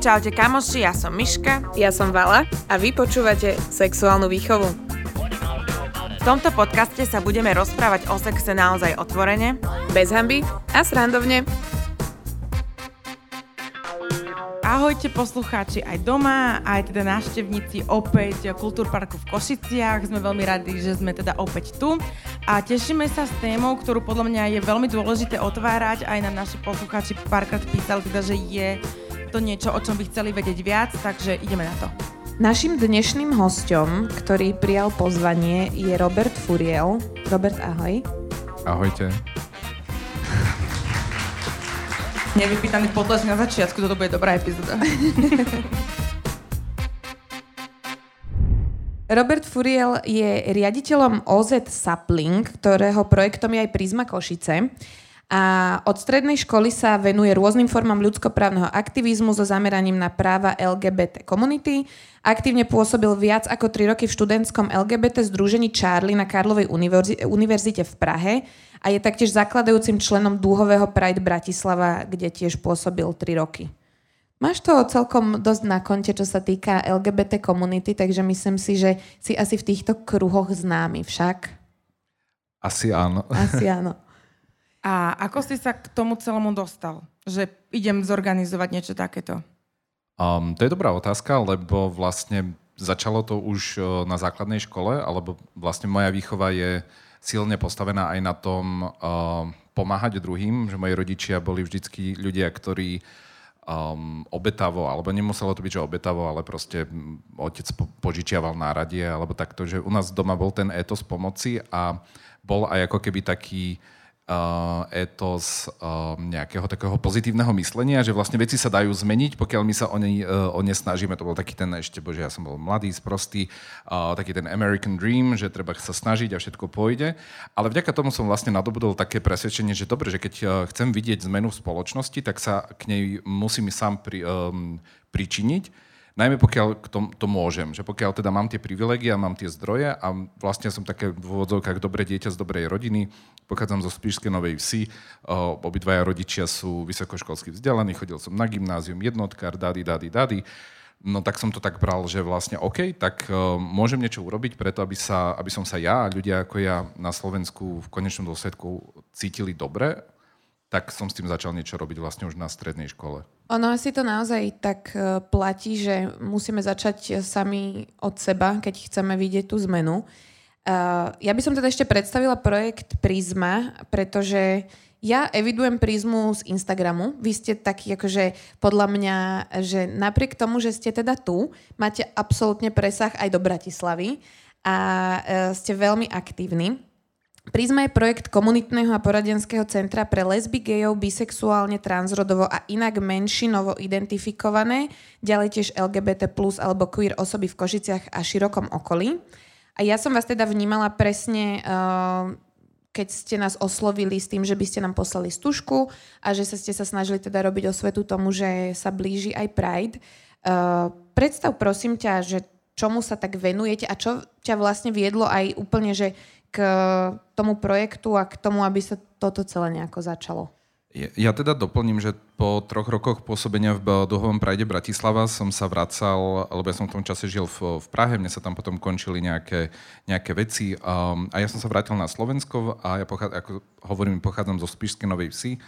Čaute kamoši, ja som Miška. Ja som Vala a vy počúvate Sexuálnu výchovu. V tomto podcaste sa budeme rozprávať o sexe naozaj otvorene, Bez hamby a srandovne. Ahojte poslucháči aj doma, aj teda návštevníci opäť Kultúrparku v Košiciach. Sme veľmi radi, že sme teda opäť tu a tešíme sa s témou, ktorú podľa mňa je veľmi dôležité otvárať. Aj nám naši poslucháči párkrát písali, teda, že je to niečo, o čom by chceli vedieť viac, takže ideme na to. Našim dnešným hostom, ktorý prijal pozvanie, je Robert Furiel. Robert, ahoj. Ahojte. Nevypýtaný potlesk na začiatku, toto bude dobrá epizóda. Robert Furiel je riaditeľom OZ Sapling, ktorého projektom je aj Prisma Košice. A od strednej školy sa venuje rôznym formám ľudskoprávneho aktivizmu so zameraním na práva LGBT komunity. Aktívne pôsobil viac ako 3 roky v študentskom LGBT združení Charlie na Karlovej univerzite v Prahe a je taktiež zakladajúcim členom Dúhového Pride Bratislava, kde tiež pôsobil 3 roky. Máš to celkom dosť na konte, čo sa týka LGBT komunity, takže myslím si, že si asi v týchto kruhoch známy však. Asi áno. Asi áno. A ako si sa k tomu celému dostal? Že idem zorganizovať niečo takéto? Um, to je dobrá otázka, lebo vlastne začalo to už uh, na základnej škole, alebo vlastne moja výchova je silne postavená aj na tom uh, pomáhať druhým, že moji rodičia boli vždycky ľudia, ktorí um, obetavo, alebo nemuselo to byť, že obetavo, ale proste otec po, požičiaval náradie, alebo takto, že u nás doma bol ten etos pomoci a bol aj ako keby taký etos uh, nejakého takého pozitívneho myslenia, že vlastne veci sa dajú zmeniť, pokiaľ my sa o ne, uh, o ne snažíme. To bol taký ten ešte, bože, ja som bol mladý, sprostý, taký ten American Dream, že treba sa snažiť a všetko pôjde. Ale vďaka tomu som vlastne nadobudol také presvedčenie, že dobre, že keď chcem vidieť zmenu v spoločnosti, tak sa k nej musím sám pri, um, pričiniť najmä pokiaľ to, to môžem, že pokiaľ teda mám tie privilegia, mám tie zdroje a vlastne som také v úvodzovkách dobré dieťa z dobrej rodiny, pochádzam zo Spišskej Novej Vsi, obidvaja rodičia sú vysokoškolsky vzdelaní, chodil som na gymnázium, jednotkár, dady, dady, dady, No tak som to tak bral, že vlastne OK, tak uh, môžem niečo urobiť preto, aby, sa, aby som sa ja a ľudia ako ja na Slovensku v konečnom dôsledku cítili dobre tak som s tým začal niečo robiť vlastne už na strednej škole. Ono asi to naozaj tak e, platí, že musíme začať sami od seba, keď chceme vidieť tú zmenu. Uh, ja by som teda ešte predstavila projekt Prisma, pretože ja evidujem Prismu z Instagramu. Vy ste taký akože podľa mňa, že napriek tomu, že ste teda tu, máte absolútne presah aj do Bratislavy a ste veľmi aktívni. Prisma je projekt komunitného a poradenského centra pre lesby, gejov, bisexuálne, transrodovo a inak menšinovo identifikované, ďalej tiež LGBT plus alebo queer osoby v Košiciach a širokom okolí. A ja som vás teda vnímala presne, uh, keď ste nás oslovili s tým, že by ste nám poslali stužku a že ste sa snažili teda robiť osvetu tomu, že sa blíži aj Pride. Uh, predstav prosím ťa, že čomu sa tak venujete a čo ťa vlastne viedlo aj úplne, že k tomu projektu a k tomu, aby sa toto celé nejako začalo? Ja teda doplním, že po troch rokoch pôsobenia v Duhovom prajde Bratislava som sa vracal, lebo ja som v tom čase žil v, v Prahe, mne sa tam potom končili nejaké, nejaké veci um, a ja som sa vrátil na Slovensko a ja pochá, ako hovorím, pochádzam zo Spišskej Novej Vsi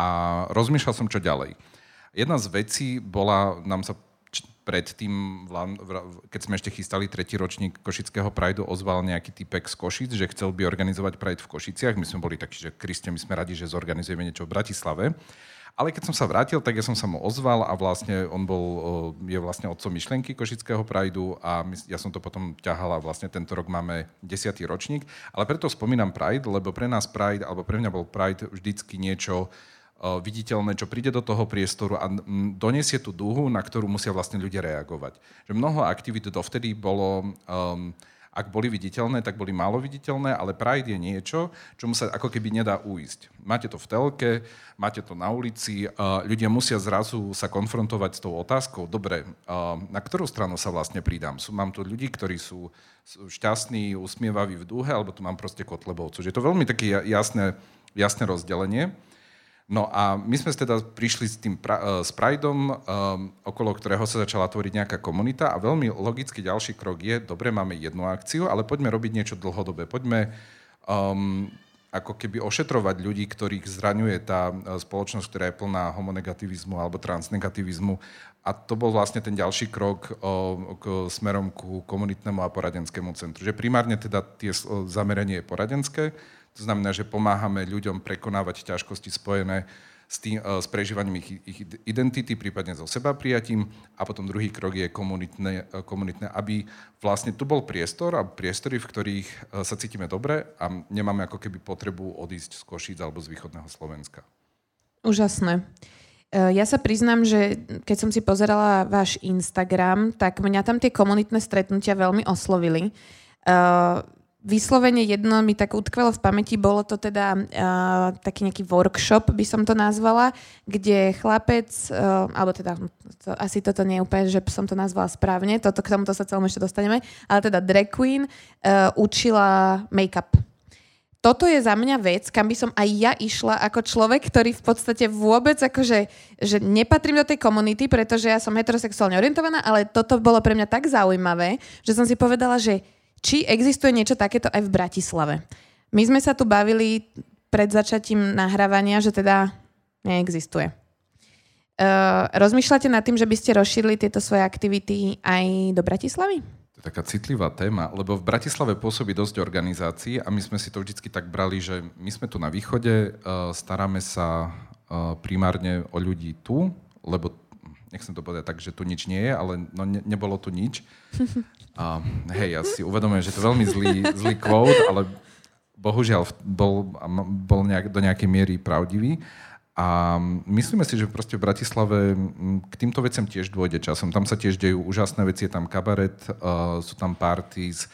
a rozmýšľal som, čo ďalej. Jedna z vecí bola, nám sa predtým, keď sme ešte chystali tretí ročník Košického Prideu, ozval nejaký typek z Košic, že chcel by organizovať Pride v Košiciach. My sme boli takí, že Kriste, my sme radi, že zorganizujeme niečo v Bratislave. Ale keď som sa vrátil, tak ja som sa mu ozval a vlastne on bol, je vlastne otcom myšlenky Košického Prideu a ja som to potom ťahal a vlastne tento rok máme desiatý ročník. Ale preto spomínam Pride, lebo pre nás Pride, alebo pre mňa bol Pride vždycky niečo, viditeľné, čo príde do toho priestoru a donesie tú dúhu, na ktorú musia vlastne ľudia reagovať. Že mnoho aktivít dovtedy bolo, um, ak boli viditeľné, tak boli málo viditeľné, ale Pride je niečo, čomu sa ako keby nedá uísť. Máte to v telke, máte to na ulici, uh, ľudia musia zrazu sa konfrontovať s tou otázkou, dobre, uh, na ktorú stranu sa vlastne pridám? Sú, mám tu ľudí, ktorí sú, sú šťastní, usmievaví v dúhe, alebo tu mám proste kotlebovcu. Že je to veľmi také jasné, jasné rozdelenie. No a my sme teda prišli s tým pra, s Prideom, um, okolo ktorého sa začala tvoriť nejaká komunita a veľmi logický ďalší krok je, dobre, máme jednu akciu, ale poďme robiť niečo dlhodobé. Poďme um, ako keby ošetrovať ľudí, ktorých zraňuje tá spoločnosť, ktorá je plná homonegativizmu alebo transnegativizmu. A to bol vlastne ten ďalší krok o, k, smerom ku komunitnému a poradenskému centru. Že primárne teda tie zameranie je poradenské, to znamená, že pomáhame ľuďom prekonávať ťažkosti spojené s, tým, e, s prežívaním ich, ich identity, prípadne so seba prijatím. A potom druhý krok je komunitné, e, komunitné, aby vlastne tu bol priestor a priestory, v ktorých e, sa cítime dobre a nemáme ako keby potrebu odísť z Košíc alebo z východného Slovenska. Úžasné. Ja sa priznám, že keď som si pozerala váš Instagram, tak mňa tam tie komunitné stretnutia veľmi oslovili vyslovene jedno mi tak utkvelo v pamäti, bolo to teda uh, taký nejaký workshop, by som to nazvala, kde chlapec, uh, alebo teda to, asi toto nie je úplne, že som to nazvala správne, toto, k tomuto sa celom ešte dostaneme, ale teda drag queen uh, učila make-up. Toto je za mňa vec, kam by som aj ja išla ako človek, ktorý v podstate vôbec akože, že nepatrím do tej komunity, pretože ja som heterosexuálne orientovaná, ale toto bolo pre mňa tak zaujímavé, že som si povedala, že či existuje niečo takéto aj v Bratislave. My sme sa tu bavili pred začatím nahrávania, že teda neexistuje. Uh, rozmýšľate nad tým, že by ste rozšírili tieto svoje aktivity aj do Bratislavy? To je taká citlivá téma, lebo v Bratislave pôsobí dosť organizácií a my sme si to vždy tak brali, že my sme tu na východe, uh, staráme sa uh, primárne o ľudí tu, lebo nechcem to povedať tak, že tu nič nie je, ale no, ne, nebolo tu nič. A, hej, ja si uvedomujem, že to je veľmi zlý, zlý quote, ale bohužiaľ bol, bol nejak, do nejakej miery pravdivý. A myslíme si, že proste v Bratislave k týmto veciam tiež dôjde časom. Tam sa tiež dejú úžasné veci, je tam kabaret, uh, sú tam parties,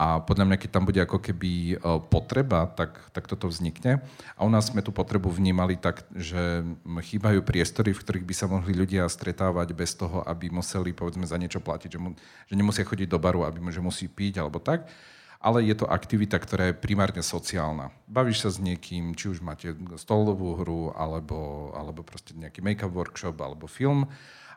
a podľa mňa, keď tam bude ako keby e, potreba, tak, tak toto vznikne. A u nás sme tú potrebu vnímali tak, že chýbajú priestory, v ktorých by sa mohli ľudia stretávať bez toho, aby museli povedzme za niečo platiť, že, mu, že nemusia chodiť do baru, aby že musí piť alebo tak. Ale je to aktivita, ktorá je primárne sociálna. Bavíš sa s niekým, či už máte stolovú hru, alebo, alebo proste nejaký make-up workshop, alebo film.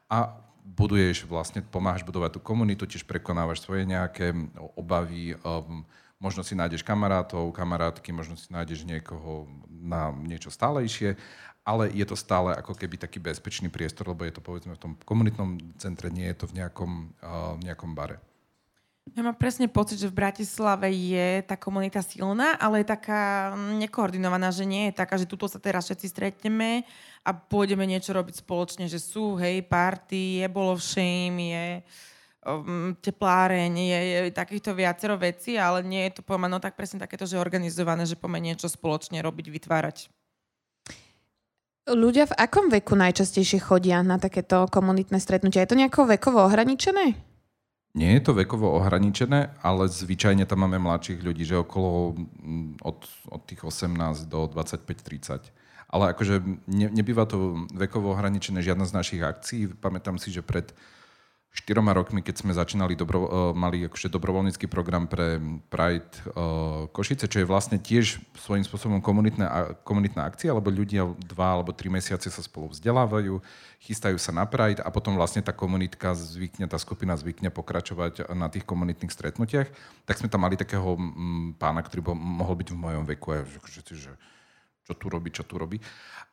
A buduješ vlastne, pomáhaš budovať tú komunitu, tiež prekonávaš svoje nejaké obavy, um, možno si nájdeš kamarátov, kamarátky, možno si nájdeš niekoho na niečo stálejšie, ale je to stále ako keby taký bezpečný priestor, lebo je to povedzme v tom komunitnom centre, nie je to v nejakom, uh, nejakom bare. Ja mám presne pocit, že v Bratislave je tá komunita silná, ale je taká nekoordinovaná, že nie je taká, že tuto sa teraz všetci stretneme a pôjdeme niečo robiť spoločne, že sú, hej, party, je bolo shame, je um, tepláreň, je, je takýchto viacero vecí, ale nie je to pomané no tak presne takéto, že organizované, že poďme niečo spoločne robiť, vytvárať. Ľudia v akom veku najčastejšie chodia na takéto komunitné stretnutia? Je to nejako vekovo ohraničené? Nie je to vekovo ohraničené, ale zvyčajne tam máme mladších ľudí, že okolo mm, od, od tých 18 do 25-30. Ale akože ne, nebýva to vekovo ohraničené žiadna z našich akcií. Pamätám si, že pred štyroma rokmi, keď sme začínali, dobro, uh, mali akože dobrovoľnícky program pre Pride uh, Košice, čo je vlastne tiež svojím spôsobom komunitná, komunitná akcia, lebo ľudia dva alebo tri mesiace sa spolu vzdelávajú, chystajú sa na Pride a potom vlastne tá komunitka zvykne, tá skupina zvykne pokračovať na tých komunitných stretnutiach. Tak sme tam mali takého pána, ktorý mohol byť v mojom veku a že, že, že čo tu robí, čo tu robí.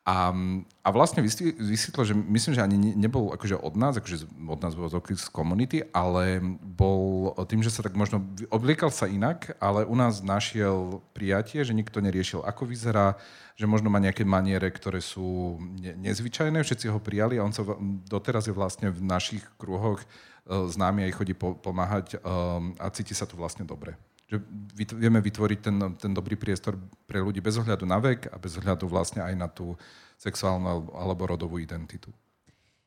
A, a vlastne vysvetlo, že myslím, že ani nebol akože od nás, akože od nás bol z komunity, ale bol tým, že sa tak možno obliekal sa inak, ale u nás našiel prijatie, že nikto neriešil, ako vyzerá, že možno má nejaké maniere, ktoré sú ne, nezvyčajné, všetci ho prijali a on sa doteraz je vlastne v našich kruhoch uh, známy aj chodí po, pomáhať um, a cíti sa tu vlastne dobre že vieme vytvoriť ten, ten dobrý priestor pre ľudí bez ohľadu na vek a bez ohľadu vlastne aj na tú sexuálnu alebo rodovú identitu.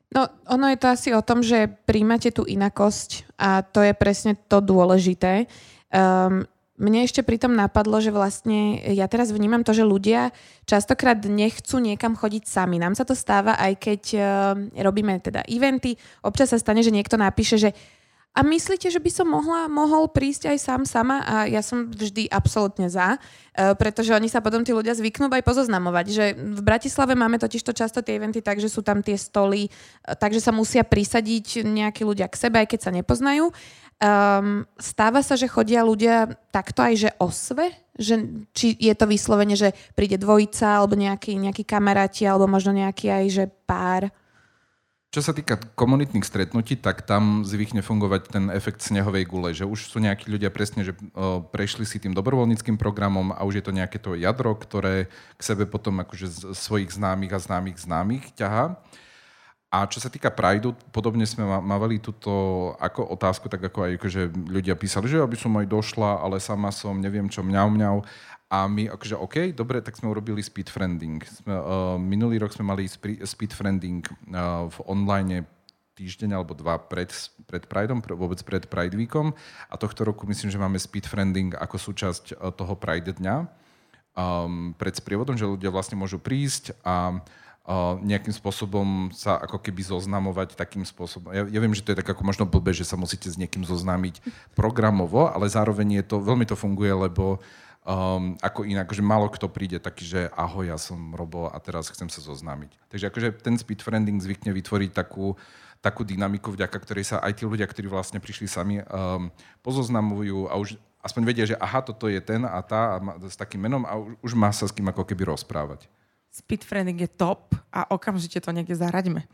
No, ono je to asi o tom, že príjmate tú inakosť a to je presne to dôležité. Um, mne ešte pritom napadlo, že vlastne ja teraz vnímam to, že ľudia častokrát nechcú niekam chodiť sami. Nám sa to stáva aj keď uh, robíme teda eventy. Občas sa stane, že niekto napíše, že A myslíte, že by som mohla, mohol prísť aj sám sama? A ja som vždy absolútne za, e, pretože oni sa potom tí ľudia zvyknú aj pozoznamovať. Že v Bratislave máme totiž to často tie eventy tak, že sú tam tie stoly, e, takže sa musia prisadiť nejakí ľudia k sebe, aj keď sa nepoznajú. Um, stáva sa, že chodia ľudia takto aj, že osve? Že, či je to vyslovene, že príde dvojica, alebo nejakí, nejakí kamaráti, alebo možno nejaký aj, že pár? Čo sa týka komunitných stretnutí, tak tam zvykne fungovať ten efekt snehovej gule, že už sú nejakí ľudia presne, že prešli si tým dobrovoľníckým programom a už je to nejaké to jadro, ktoré k sebe potom akože z svojich známych a známych známych ťahá. A čo sa týka Prideu, podobne sme mávali túto ako otázku, tak ako aj akože ľudia písali, že aby som aj došla, ale sama som, neviem čo, mňau, mňau. A my akože OK, dobre, tak sme urobili speed friending. Sme, uh, minulý rok sme mali speed friending uh, v online týždeň alebo dva pred, pred Prideom, vôbec pred Pride Weekom. A tohto roku myslím, že máme speed friending ako súčasť uh, toho Pride dňa um, pred sprievodom, že ľudia vlastne môžu prísť a uh, nejakým spôsobom sa ako keby zoznamovať takým spôsobom. Ja, ja viem, že to je tak ako možno blbé, že sa musíte s niekým zoznámiť programovo, ale zároveň je to, veľmi to funguje, lebo Um, ako inak, že málo kto príde taký, že ahoj, ja som Robo a teraz chcem sa zoznámiť. Takže akože ten speed friending zvykne vytvoriť takú, takú dynamiku, vďaka ktorej sa aj tí ľudia, ktorí vlastne prišli sami, um, pozoznamujú a už aspoň vedia, že aha, toto je ten a tá a má, s takým menom a už, už má sa s kým ako keby rozprávať. Speed friending je top a okamžite to niekde zaraďme.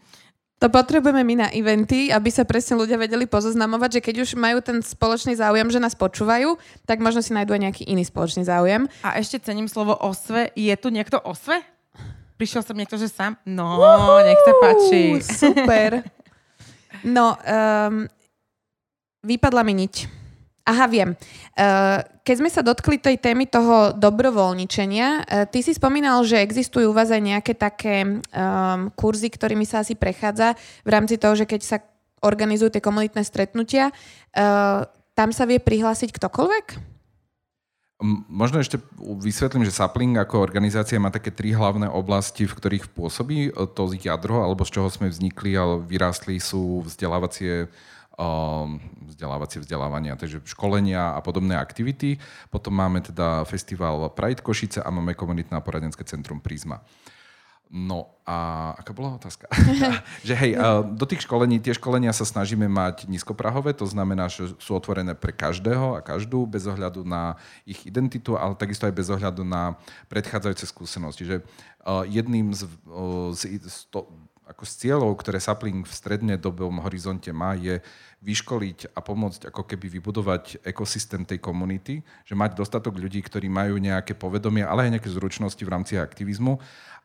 To potrebujeme my na eventy, aby sa presne ľudia vedeli pozoznamovať, že keď už majú ten spoločný záujem, že nás počúvajú, tak možno si nájdú aj nejaký iný spoločný záujem. A ešte cením slovo osve. Je tu niekto osve? Prišiel som niekto, že sám? No, Uhu, nech sa páči. Super. No, um, vypadla mi niť. Aha, viem. Eh, keď sme sa dotkli tej témy toho dobrovoľničenia, eh, ty si spomínal, že existujú u vás aj nejaké také um, kurzy, ktorými sa asi prechádza v rámci toho, že keď sa organizujú tie komunitné stretnutia, uh, tam sa vie prihlásiť ktokoľvek? Možno ešte vysvetlím, že Sapling ako organizácia má také tri hlavné oblasti, v ktorých pôsobí. To jadro, alebo z čoho sme vznikli a vyrástli, sú vzdelávacie vzdelávacie vzdelávania, takže školenia a podobné aktivity. Potom máme teda festival Pride Košice a máme komunitná poradenské centrum Prisma. No a aká bola otázka? že hej, do tých školení, tie školenia sa snažíme mať nízkoprahové, to znamená, že sú otvorené pre každého a každú, bez ohľadu na ich identitu, ale takisto aj bez ohľadu na predchádzajúce skúsenosti. Že jedným z, z, z to, ako z cieľov, ktoré Sapling v stredne dobom horizonte má, je vyškoliť a pomôcť ako keby vybudovať ekosystém tej komunity, že mať dostatok ľudí, ktorí majú nejaké povedomie, ale aj nejaké zručnosti v rámci aktivizmu,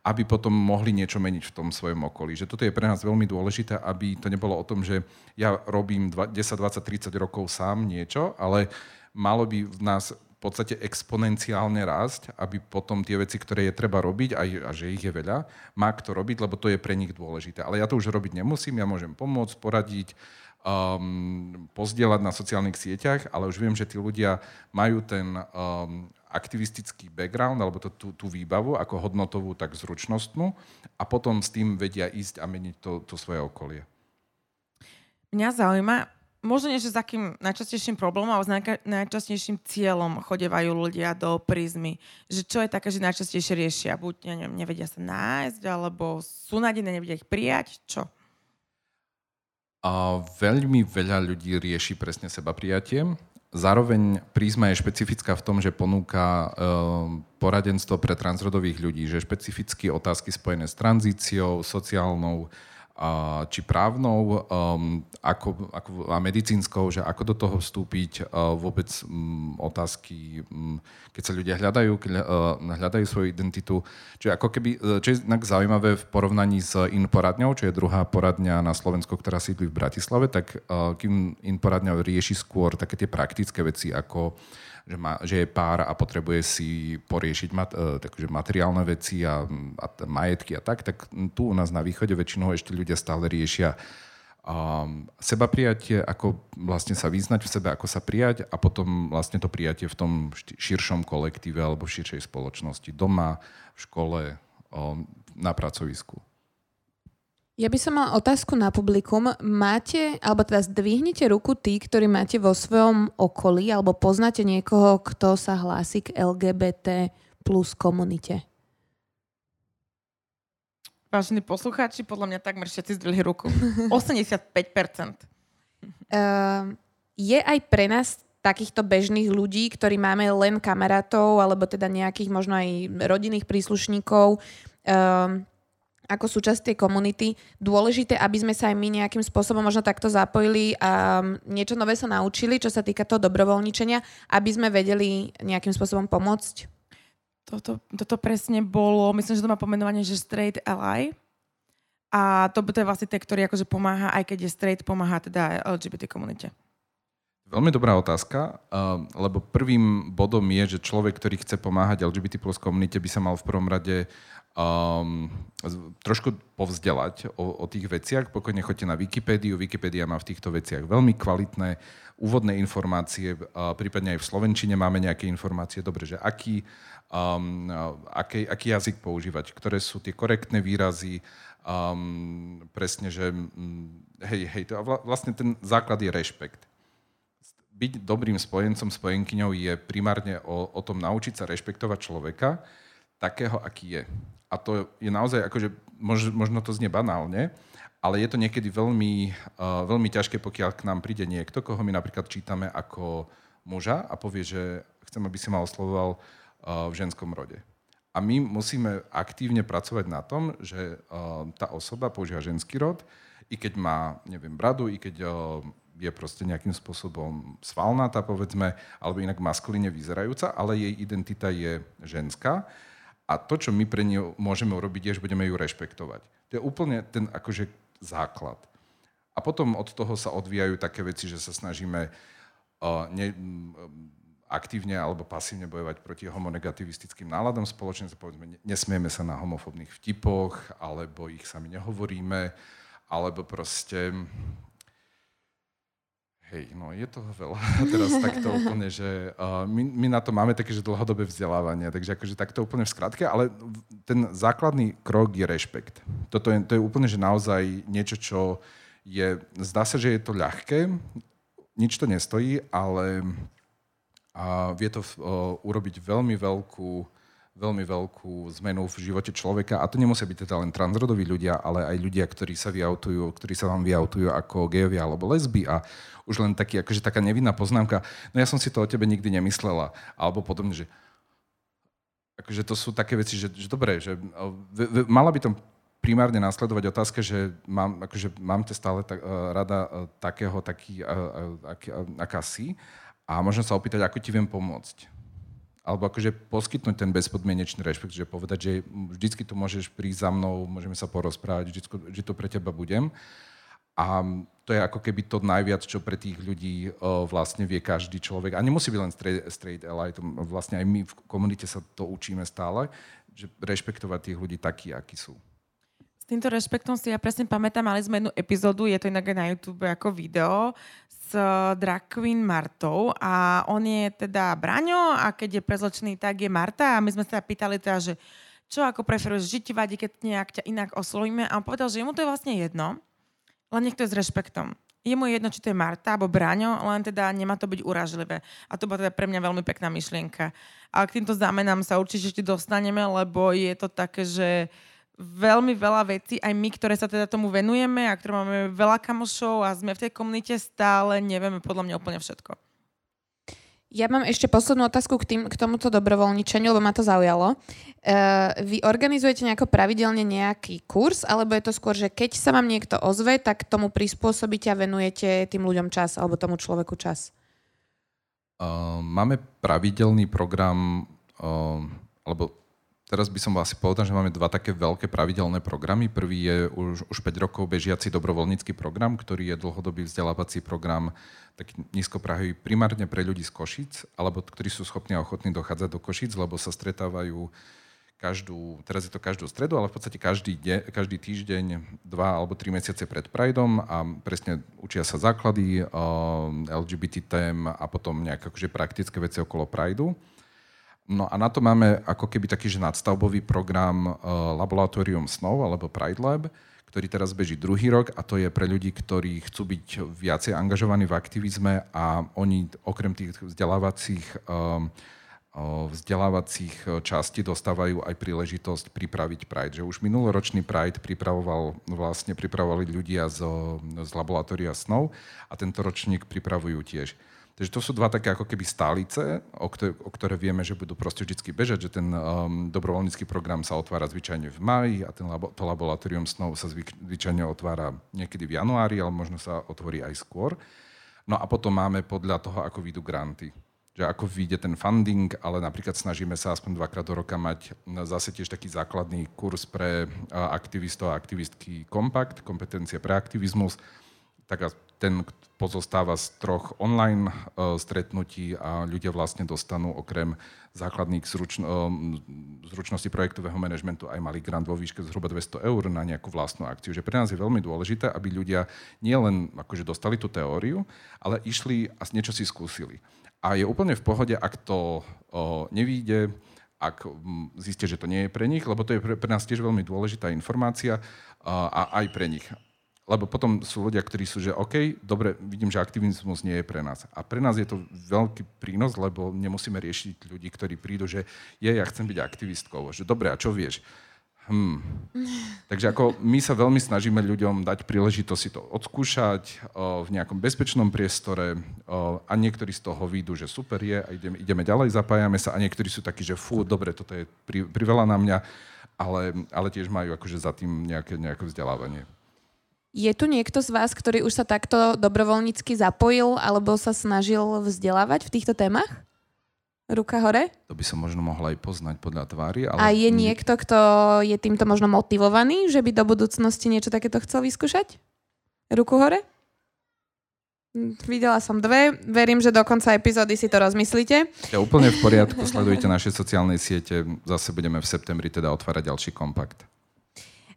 aby potom mohli niečo meniť v tom svojom okolí. Že toto je pre nás veľmi dôležité, aby to nebolo o tom, že ja robím 10, 20, 30 rokov sám niečo, ale malo by v nás podstate exponenciálne rásť, aby potom tie veci, ktoré je treba robiť, aj, a že ich je veľa, má kto robiť, lebo to je pre nich dôležité. Ale ja to už robiť nemusím, ja môžem pomôcť, poradiť, um, pozdieľať na sociálnych sieťach, ale už viem, že tí ľudia majú ten um, aktivistický background, alebo to, tú, tú výbavu, ako hodnotovú, tak zručnostnú, a potom s tým vedia ísť a meniť to, to svoje okolie. Mňa zaujíma, možno nie, že s akým najčastejším problémom, ale s najčastejším cieľom chodevajú ľudia do prízmy. Že čo je také, že najčastejšie riešia? Buď, ja neviem, nevedia sa nájsť, alebo sú nádené, nevedia ich prijať, čo? A veľmi veľa ľudí rieši presne seba prijatie. Zároveň prízma je špecifická v tom, že ponúka e, poradenstvo pre transrodových ľudí, že špecificky otázky spojené s tranzíciou, sociálnou či právnou um, ako, ako, a medicínskou, že ako do toho vstúpiť, uh, vôbec um, otázky, um, keď sa ľudia hľadajú, keď uh, hľadajú svoju identitu. Čiže ako keby, uh, čo je inak zaujímavé v porovnaní s Inforadňou, čo je druhá poradňa na Slovensku, ktorá sídli v Bratislave, tak uh, kým Inforadňa rieši skôr také tie praktické veci, ako že, má, že je pár a potrebuje si poriešiť mat, e, takže materiálne veci a, a majetky a tak, tak tu u nás na východe väčšinou ešte ľudia stále riešia um, seba prijatie, ako vlastne sa vyznať v sebe, ako sa prijať a potom vlastne to prijatie v tom širšom kolektíve alebo v širšej spoločnosti. Doma, v škole, um, na pracovisku. Ja by som mal otázku na publikum. Máte, alebo teda zdvihnite ruku tí, ktorí máte vo svojom okolí, alebo poznáte niekoho, kto sa hlási k LGBT plus komunite? Vážení poslucháči, podľa mňa takmer všetci zdvihli ruku. 85%. Uh, je aj pre nás takýchto bežných ľudí, ktorí máme len kamarátov, alebo teda nejakých možno aj rodinných príslušníkov, uh, ako súčasť tej komunity, dôležité, aby sme sa aj my nejakým spôsobom možno takto zapojili a niečo nové sa naučili, čo sa týka toho dobrovoľničenia, aby sme vedeli nejakým spôsobom pomôcť? Toto, toto presne bolo, myslím, že to má pomenovanie, že straight ally. A to, to je vlastne ten, ktorý akože pomáha, aj keď je straight, pomáha teda LGBT komunite. Veľmi dobrá otázka, lebo prvým bodom je, že človek, ktorý chce pomáhať LGBT plus komunite, by sa mal v prvom rade um, trošku povzdelať o, o tých veciach. Pokojne choďte na Wikipédiu. Wikipédia má v týchto veciach veľmi kvalitné úvodné informácie, uh, prípadne aj v Slovenčine máme nejaké informácie. Dobre, že aký, um, aký, aký jazyk používať, ktoré sú tie korektné výrazy, um, presne, že hej, hej, to, a vlastne ten základ je rešpekt. Byť dobrým spojencom, spojenkyňou je primárne o, o tom naučiť sa rešpektovať človeka, takého, aký je. A to je naozaj, akože možno to znie banálne, ale je to niekedy veľmi, uh, veľmi ťažké, pokiaľ k nám príde niekto, koho my napríklad čítame ako muža a povie, že chcem, aby si ma oslovoval uh, v ženskom rode. A my musíme aktívne pracovať na tom, že uh, tá osoba používa ženský rod, i keď má, neviem, bradu, i keď je proste nejakým spôsobom svalnatá, povedzme, alebo inak maskulíne vyzerajúca, ale jej identita je ženská. A to, čo my pre ňu môžeme urobiť, je, že budeme ju rešpektovať. To je úplne ten akože základ. A potom od toho sa odvíjajú také veci, že sa snažíme uh, ne, aktívne alebo pasívne bojovať proti homonegativistickým náladom spoločne. Povedzme, nesmieme sa na homofobných vtipoch, alebo ich sami nehovoríme, alebo proste Hej, no je toho veľa. Teraz takto úplne, že uh, my, my na to máme také, že dlhodobé vzdelávanie, takže akože takto úplne v skratke, ale ten základný krok je rešpekt. Toto je, to je úplne, že naozaj niečo, čo je, zdá sa, že je to ľahké, nič to nestojí, ale uh, vie to uh, urobiť veľmi veľkú veľmi veľkú zmenu v živote človeka. A to nemusia byť teda len transrodoví ľudia, ale aj ľudia, ktorí sa vyautujú, ktorí sa vám vyautujú ako gejovia alebo lesby. A už len taký, akože taká nevinná poznámka, no ja som si to o tebe nikdy nemyslela, alebo podobne, že akože to sú také veci, že, že dobré, že v, v, mala by tam primárne následovať otázka, že mám, akože mám te stále tak, uh, rada uh, takého, taký, uh, aký, aká si a možno sa opýtať, ako ti viem pomôcť alebo akože poskytnúť ten bezpodmienečný rešpekt, že povedať, že vždycky tu môžeš prísť za mnou, môžeme sa porozprávať, vždy, vždy to pre teba budem. A to je ako keby to najviac, čo pre tých ľudí uh, vlastne vie každý človek. A nemusí byť len straight, straight ally, to vlastne aj my v komunite sa to učíme stále, že rešpektovať tých ľudí takí, akí sú. S týmto rešpektom si ja presne pamätám, mali sme jednu epizódu, je to inak aj na YouTube ako video, s drag queen Martou a on je teda Braňo a keď je prezločený, tak je Marta a my sme sa pýtali teda, že čo ako preferuješ, že vadí, keď nejak ťa inak oslovíme a on povedal, že jemu to je vlastne jedno, len nech to je s rešpektom. Je mu jedno, či to je Marta alebo Braňo, len teda nemá to byť uražlivé. A to bola teda pre mňa veľmi pekná myšlienka. A k týmto zámenám sa určite ešte dostaneme, lebo je to také, že uh, veľmi veľa vecí, aj my, ktoré sa teda tomu venujeme a ktoré máme veľa kamošov a sme v tej komunite stále, nevieme podľa mňa úplne všetko. Ja mám ešte poslednú otázku k, tým, k tomuto dobrovoľničeniu, lebo ma to zaujalo. Uh, vy organizujete nejako pravidelne nejaký kurz, alebo je to skôr, že keď sa vám niekto ozve, tak tomu prispôsobíte a venujete tým ľuďom čas, alebo tomu človeku čas? Uh, máme pravidelný program, uh, alebo Teraz by som asi povedal, že máme dva také veľké pravidelné programy. Prvý je už, už 5 rokov bežiaci dobrovoľnícky program, ktorý je dlhodobý vzdelávací program taký nízkoprahový primárne pre ľudí z Košic, alebo ktorí sú schopní a ochotní dochádzať do Košic, lebo sa stretávajú každú, teraz je to každú stredu, ale v podstate každý, de, každý týždeň, dva alebo tri mesiace pred Prideom a presne učia sa základy uh, LGBT tém a potom nejaké akože praktické veci okolo Prideu. No a na to máme ako keby taký že nadstavbový program uh, Laboratórium snov alebo Pride Lab, ktorý teraz beží druhý rok a to je pre ľudí, ktorí chcú byť viacej angažovaní v aktivizme a oni okrem tých vzdelávacích um, vzdelávacích e, častí dostávajú aj príležitosť pripraviť Pride. Že už minuloročný Pride pripravoval, vlastne pripravovali ľudia z, z laboratória snov a tento ročník pripravujú tiež. Takže to sú dva také ako keby stálice, o ktoré, o ktoré vieme, že budú proste vždy bežať, že ten um, dobrovoľnícky program sa otvára zvyčajne v maji a ten labo, to laboratórium snov sa zvyčajne otvára niekedy v januári, ale možno sa otvorí aj skôr. No a potom máme podľa toho, ako vyjdú granty že ako vyjde ten funding, ale napríklad snažíme sa aspoň dvakrát do roka mať zase tiež taký základný kurz pre aktivistov a aktivistky Kompakt, kompetencie pre aktivizmus. Tak ten pozostáva z troch online uh, stretnutí a ľudia vlastne dostanú okrem základných zručno, uh, zručností projektového manažmentu aj malý grant vo výške zhruba 200 eur na nejakú vlastnú akciu. Že pre nás je veľmi dôležité, aby ľudia nielen akože dostali tú teóriu, ale išli a niečo si skúsili. A je úplne v pohode, ak to o, nevíde, ak zistia, že to nie je pre nich, lebo to je pre, pre nás tiež veľmi dôležitá informácia a aj pre nich. Lebo potom sú ľudia, ktorí sú, že OK, dobre, vidím, že aktivizmus nie je pre nás. A pre nás je to veľký prínos, lebo nemusíme riešiť ľudí, ktorí prídu, že je, ja chcem byť aktivistkou. Že dobre, a čo vieš? Hmm. Takže ako my sa veľmi snažíme ľuďom dať príležitosť si to odskúšať o, v nejakom bezpečnom priestore o, a niektorí z toho výjdu, že super je a ideme, ideme ďalej, zapájame sa a niektorí sú takí, že fú, dobre, toto je pri, priveľa na mňa, ale, ale tiež majú akože za tým nejaké, nejaké vzdelávanie. Je tu niekto z vás, ktorý už sa takto dobrovoľnícky zapojil alebo sa snažil vzdelávať v týchto témach? Ruka hore? To by som možno mohla aj poznať podľa tvári. Ale... A je niekto, kto je týmto možno motivovaný, že by do budúcnosti niečo takéto chcel vyskúšať? Ruku hore? Hm, videla som dve. Verím, že do konca epizódy si to rozmyslíte. Ja úplne v poriadku. Sledujte naše sociálne siete. Zase budeme v septembri teda otvárať ďalší kompakt.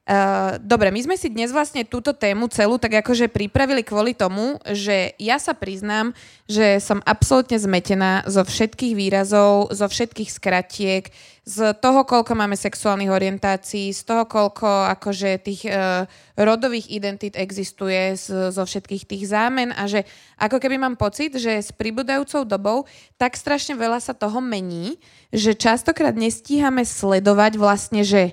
Uh, dobre, my sme si dnes vlastne túto tému celú tak akože pripravili kvôli tomu, že ja sa priznám, že som absolútne zmetená zo všetkých výrazov, zo všetkých skratiek, z toho, koľko máme sexuálnych orientácií, z toho, koľko akože tých uh, rodových identít existuje, z, zo všetkých tých zámen a že ako keby mám pocit, že s pribúdajúcou dobou tak strašne veľa sa toho mení, že častokrát nestíhame sledovať vlastne, že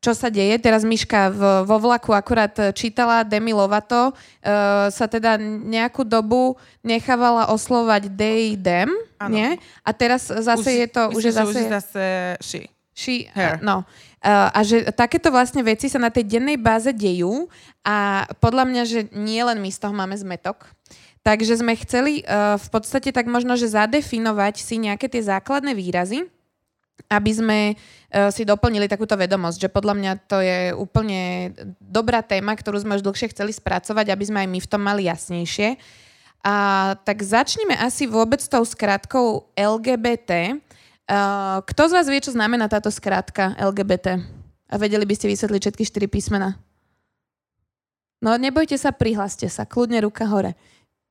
čo sa deje. Teraz Miška v, vo vlaku akurát čítala Demi Lovato, uh, sa teda nejakú dobu nechávala oslovať they, them, ano. nie? A teraz zase už, je to... Myslím, už je zase, už zase she. She, Her. no. Uh, a že takéto vlastne veci sa na tej dennej báze dejú a podľa mňa, že nie len my z toho máme zmetok, Takže sme chceli uh, v podstate tak možno, že zadefinovať si nejaké tie základné výrazy, aby sme uh, si doplnili takúto vedomosť, že podľa mňa to je úplne dobrá téma, ktorú sme už dlhšie chceli spracovať, aby sme aj my v tom mali jasnejšie. A tak začneme asi vôbec tou skratkou LGBT. Uh, kto z vás vie, čo znamená táto skratka LGBT? A vedeli by ste vysvetliť všetky štyri písmena? No nebojte sa, prihláste sa, kľudne ruka hore.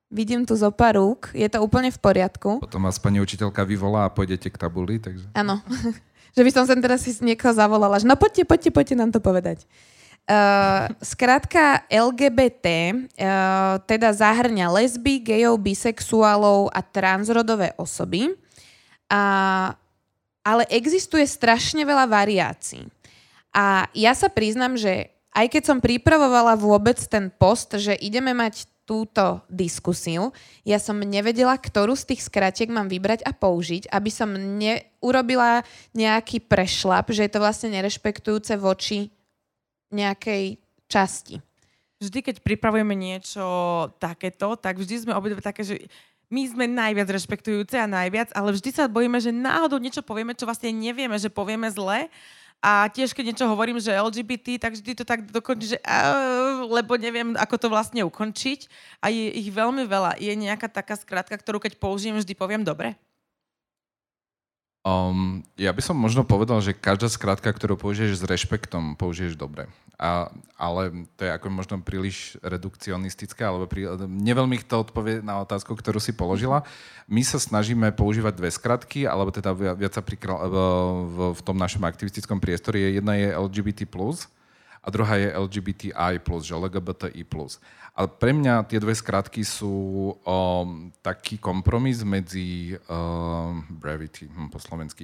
Vidím tu zo pár rúk, je to úplne v poriadku. Potom vás pani učiteľka vyvolá a pôjdete k tabuli, takže... Áno, že by som sem teraz si niekoho zavolala, že no poďte, poďte, poďte nám to povedať. Uh, skrátka LGBT uh, teda zahrňa lesby, gejov, bisexuálov a transrodové osoby. A, ale existuje strašne veľa variácií. A ja sa priznam, že aj keď som pripravovala vôbec ten post, že ideme mať túto diskusiu. Ja som nevedela, ktorú z tých skratiek mám vybrať a použiť, aby som neurobila nejaký prešlap, že je to vlastne nerešpektujúce voči nejakej časti. Vždy, keď pripravujeme niečo takéto, tak vždy sme obidve také, že my sme najviac rešpektujúce a najviac, ale vždy sa bojíme, že náhodou niečo povieme, čo vlastne nevieme, že povieme zle a tiež, keď niečo hovorím, že LGBT, tak vždy to tak dokončí, že uh, lebo neviem, ako to vlastne ukončiť. A je ich veľmi veľa. Je nejaká taká skratka, ktorú keď použijem, vždy poviem dobre? Um, ja by som možno povedal, že každá skratka, ktorú použiješ s rešpektom, použiješ dobre. A, ale to je ako možno príliš redukcionistické, alebo prí, neveľmi to odpovie na otázku, ktorú si položila. My sa snažíme používať dve skratky, alebo teda viac sa prikral, v, v, v tom našom aktivistickom priestore. Jedna je LGBT+, a druhá je LGBTI+, že LGBTI+. Ale pre mňa tie dve skratky sú um, taký kompromis medzi um, brevity, hm, po slovensky,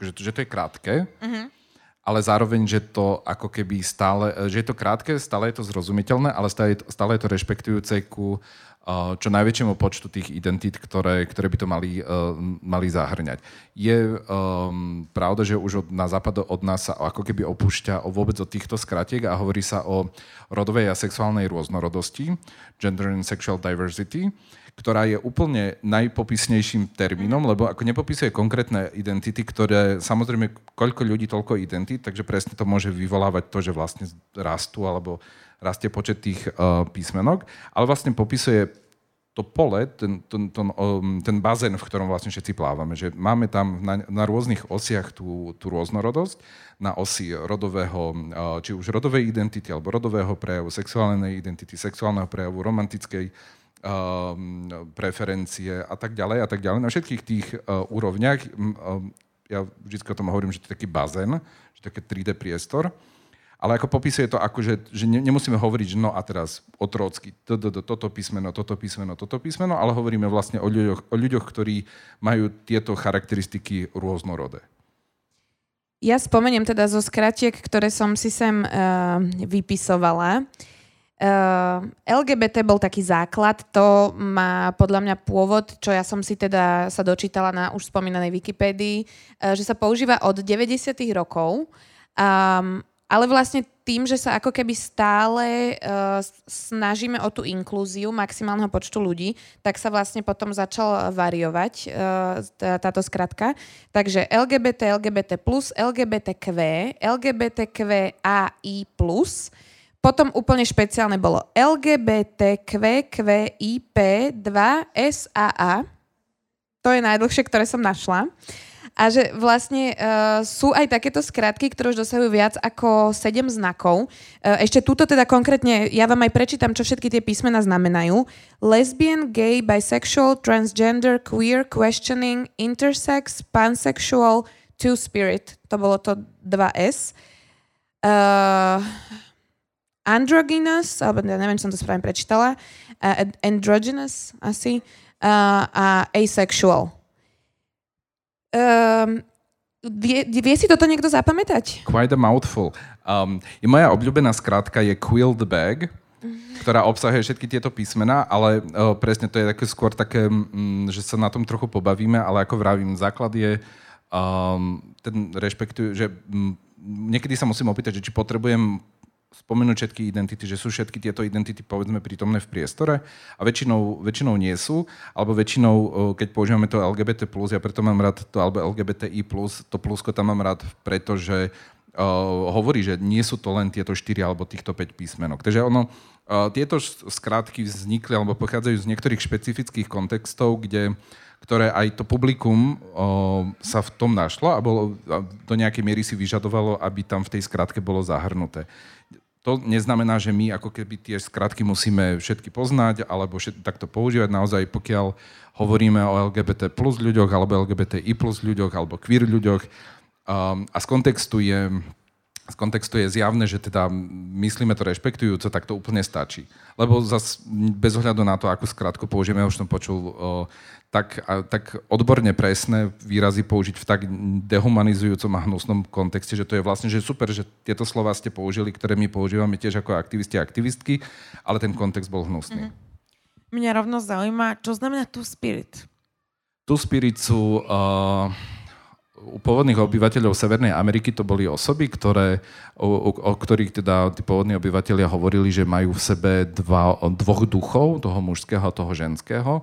že, že to je krátke, uh-huh. ale zároveň, že to ako keby stále, že je to krátke, stále je to zrozumiteľné, ale stále, stále je to rešpektujúce ku čo najväčšiemu počtu tých identít, ktoré, ktoré by to mali, uh, mali zahrňať. Je um, pravda, že už od, na západ od nás sa ako keby opúšťa o vôbec od týchto skratiek a hovorí sa o rodovej a sexuálnej rôznorodosti, gender and sexual diversity, ktorá je úplne najpopisnejším termínom, lebo ako nepopisuje konkrétne identity, ktoré samozrejme koľko ľudí, toľko identit, takže presne to môže vyvolávať to, že vlastne rastú alebo rastie počet tých uh, písmenok, ale vlastne popisuje to pole, ten, ten, ten, um, ten bazén, v ktorom vlastne všetci plávame. Že máme tam na, na rôznych osiach tú, tú rôznorodosť, na osi rodového, uh, či už rodovej identity, alebo rodového prejavu, sexuálnej identity, sexuálneho prejavu, romantickej um, preferencie a tak ďalej a tak ďalej. Na všetkých tých uh, úrovniach, um, ja vždy o tom hovorím, že to je taký bazén, že to je taký 3D priestor, ale ako popisuje to ako, že, že ne, nemusíme hovoriť, že no a teraz otrocky, toto písmeno, toto písmeno, toto písmeno, ale hovoríme vlastne o ľuďoch, o ľuďoch, ktorí majú tieto charakteristiky rôznorodé. Ja spomeniem teda zo skratiek, ktoré som si sem uh, vypisovala. Uh, LGBT bol taký základ, to má podľa mňa pôvod, čo ja som si teda sa dočítala na už spomínanej Wikipédii, uh, že sa používa od 90. rokov. Um, ale vlastne tým, že sa ako keby stále uh, snažíme o tú inklúziu maximálneho počtu ľudí, tak sa vlastne potom začal variovať uh, táto skratka. Takže LGBT, LGBT+, LGBTQ, LGBTQAI+, potom úplne špeciálne bolo LGBTQQIP2SAA. To je najdlhšie, ktoré som našla. A že vlastne uh, sú aj takéto skratky, ktoré už dosahujú viac ako 7 znakov. Uh, ešte túto teda konkrétne, ja vám aj prečítam, čo všetky tie písmena znamenajú. Lesbian, gay, bisexual, transgender, queer, questioning, intersex, pansexual, two-spirit. To bolo to 2S. Uh, androgynous, alebo ja neviem, či som to správne prečítala, uh, androgynous asi, uh, a asexual. Um, vie, vie si toto niekto zapamätať? Quite a mouthful. Um, moja obľúbená skrátka je Quilled Bag, ktorá obsahuje všetky tieto písmená, ale uh, presne to je také skôr také, um, že sa na tom trochu pobavíme, ale ako vravím, základ je um, ten rešpektujú, že um, niekedy sa musím opýtať, že či potrebujem spomenúť všetky identity, že sú všetky tieto identity povedzme prítomné v priestore a väčšinou, väčšinou nie sú, alebo väčšinou, keď používame to LGBT+, ja preto mám rád to, alebo LGBTI+, to plusko tam mám rád, pretože uh, hovorí, že nie sú to len tieto 4 alebo týchto 5 písmenok. Takže ono, uh, tieto skrátky vznikli alebo pochádzajú z niektorých špecifických kontextov, kde ktoré aj to publikum o, sa v tom našlo a, bolo, a do nejakej miery si vyžadovalo, aby tam v tej skratke bolo zahrnuté to neznamená, že my ako keby tie skratky musíme všetky poznať alebo všet, takto používať. Naozaj, pokiaľ hovoríme o LGBT plus ľuďoch alebo LGBTI plus ľuďoch alebo queer ľuďoch um, a z kontextu je z kontextu je zjavné, že teda myslíme to rešpektujúco, tak to úplne stačí. Lebo zas bez ohľadu na to, akú skratku použijeme, už som počul o, tak, a, tak odborne presné výrazy použiť v tak dehumanizujúcom a hnusnom kontexte, že to je vlastne že super, že tieto slova ste použili, ktoré my používame tiež ako aktivisti a aktivistky, ale ten kontext bol hnusný. Mm-hmm. Mňa rovno zaujíma, čo znamená tu spirit? Tu spirit sú... Uh, u pôvodných obyvateľov Severnej Ameriky to boli osoby, ktoré, o, o ktorých teda tí pôvodní obyvateľia hovorili, že majú v sebe dva, dvoch duchov, toho mužského a toho ženského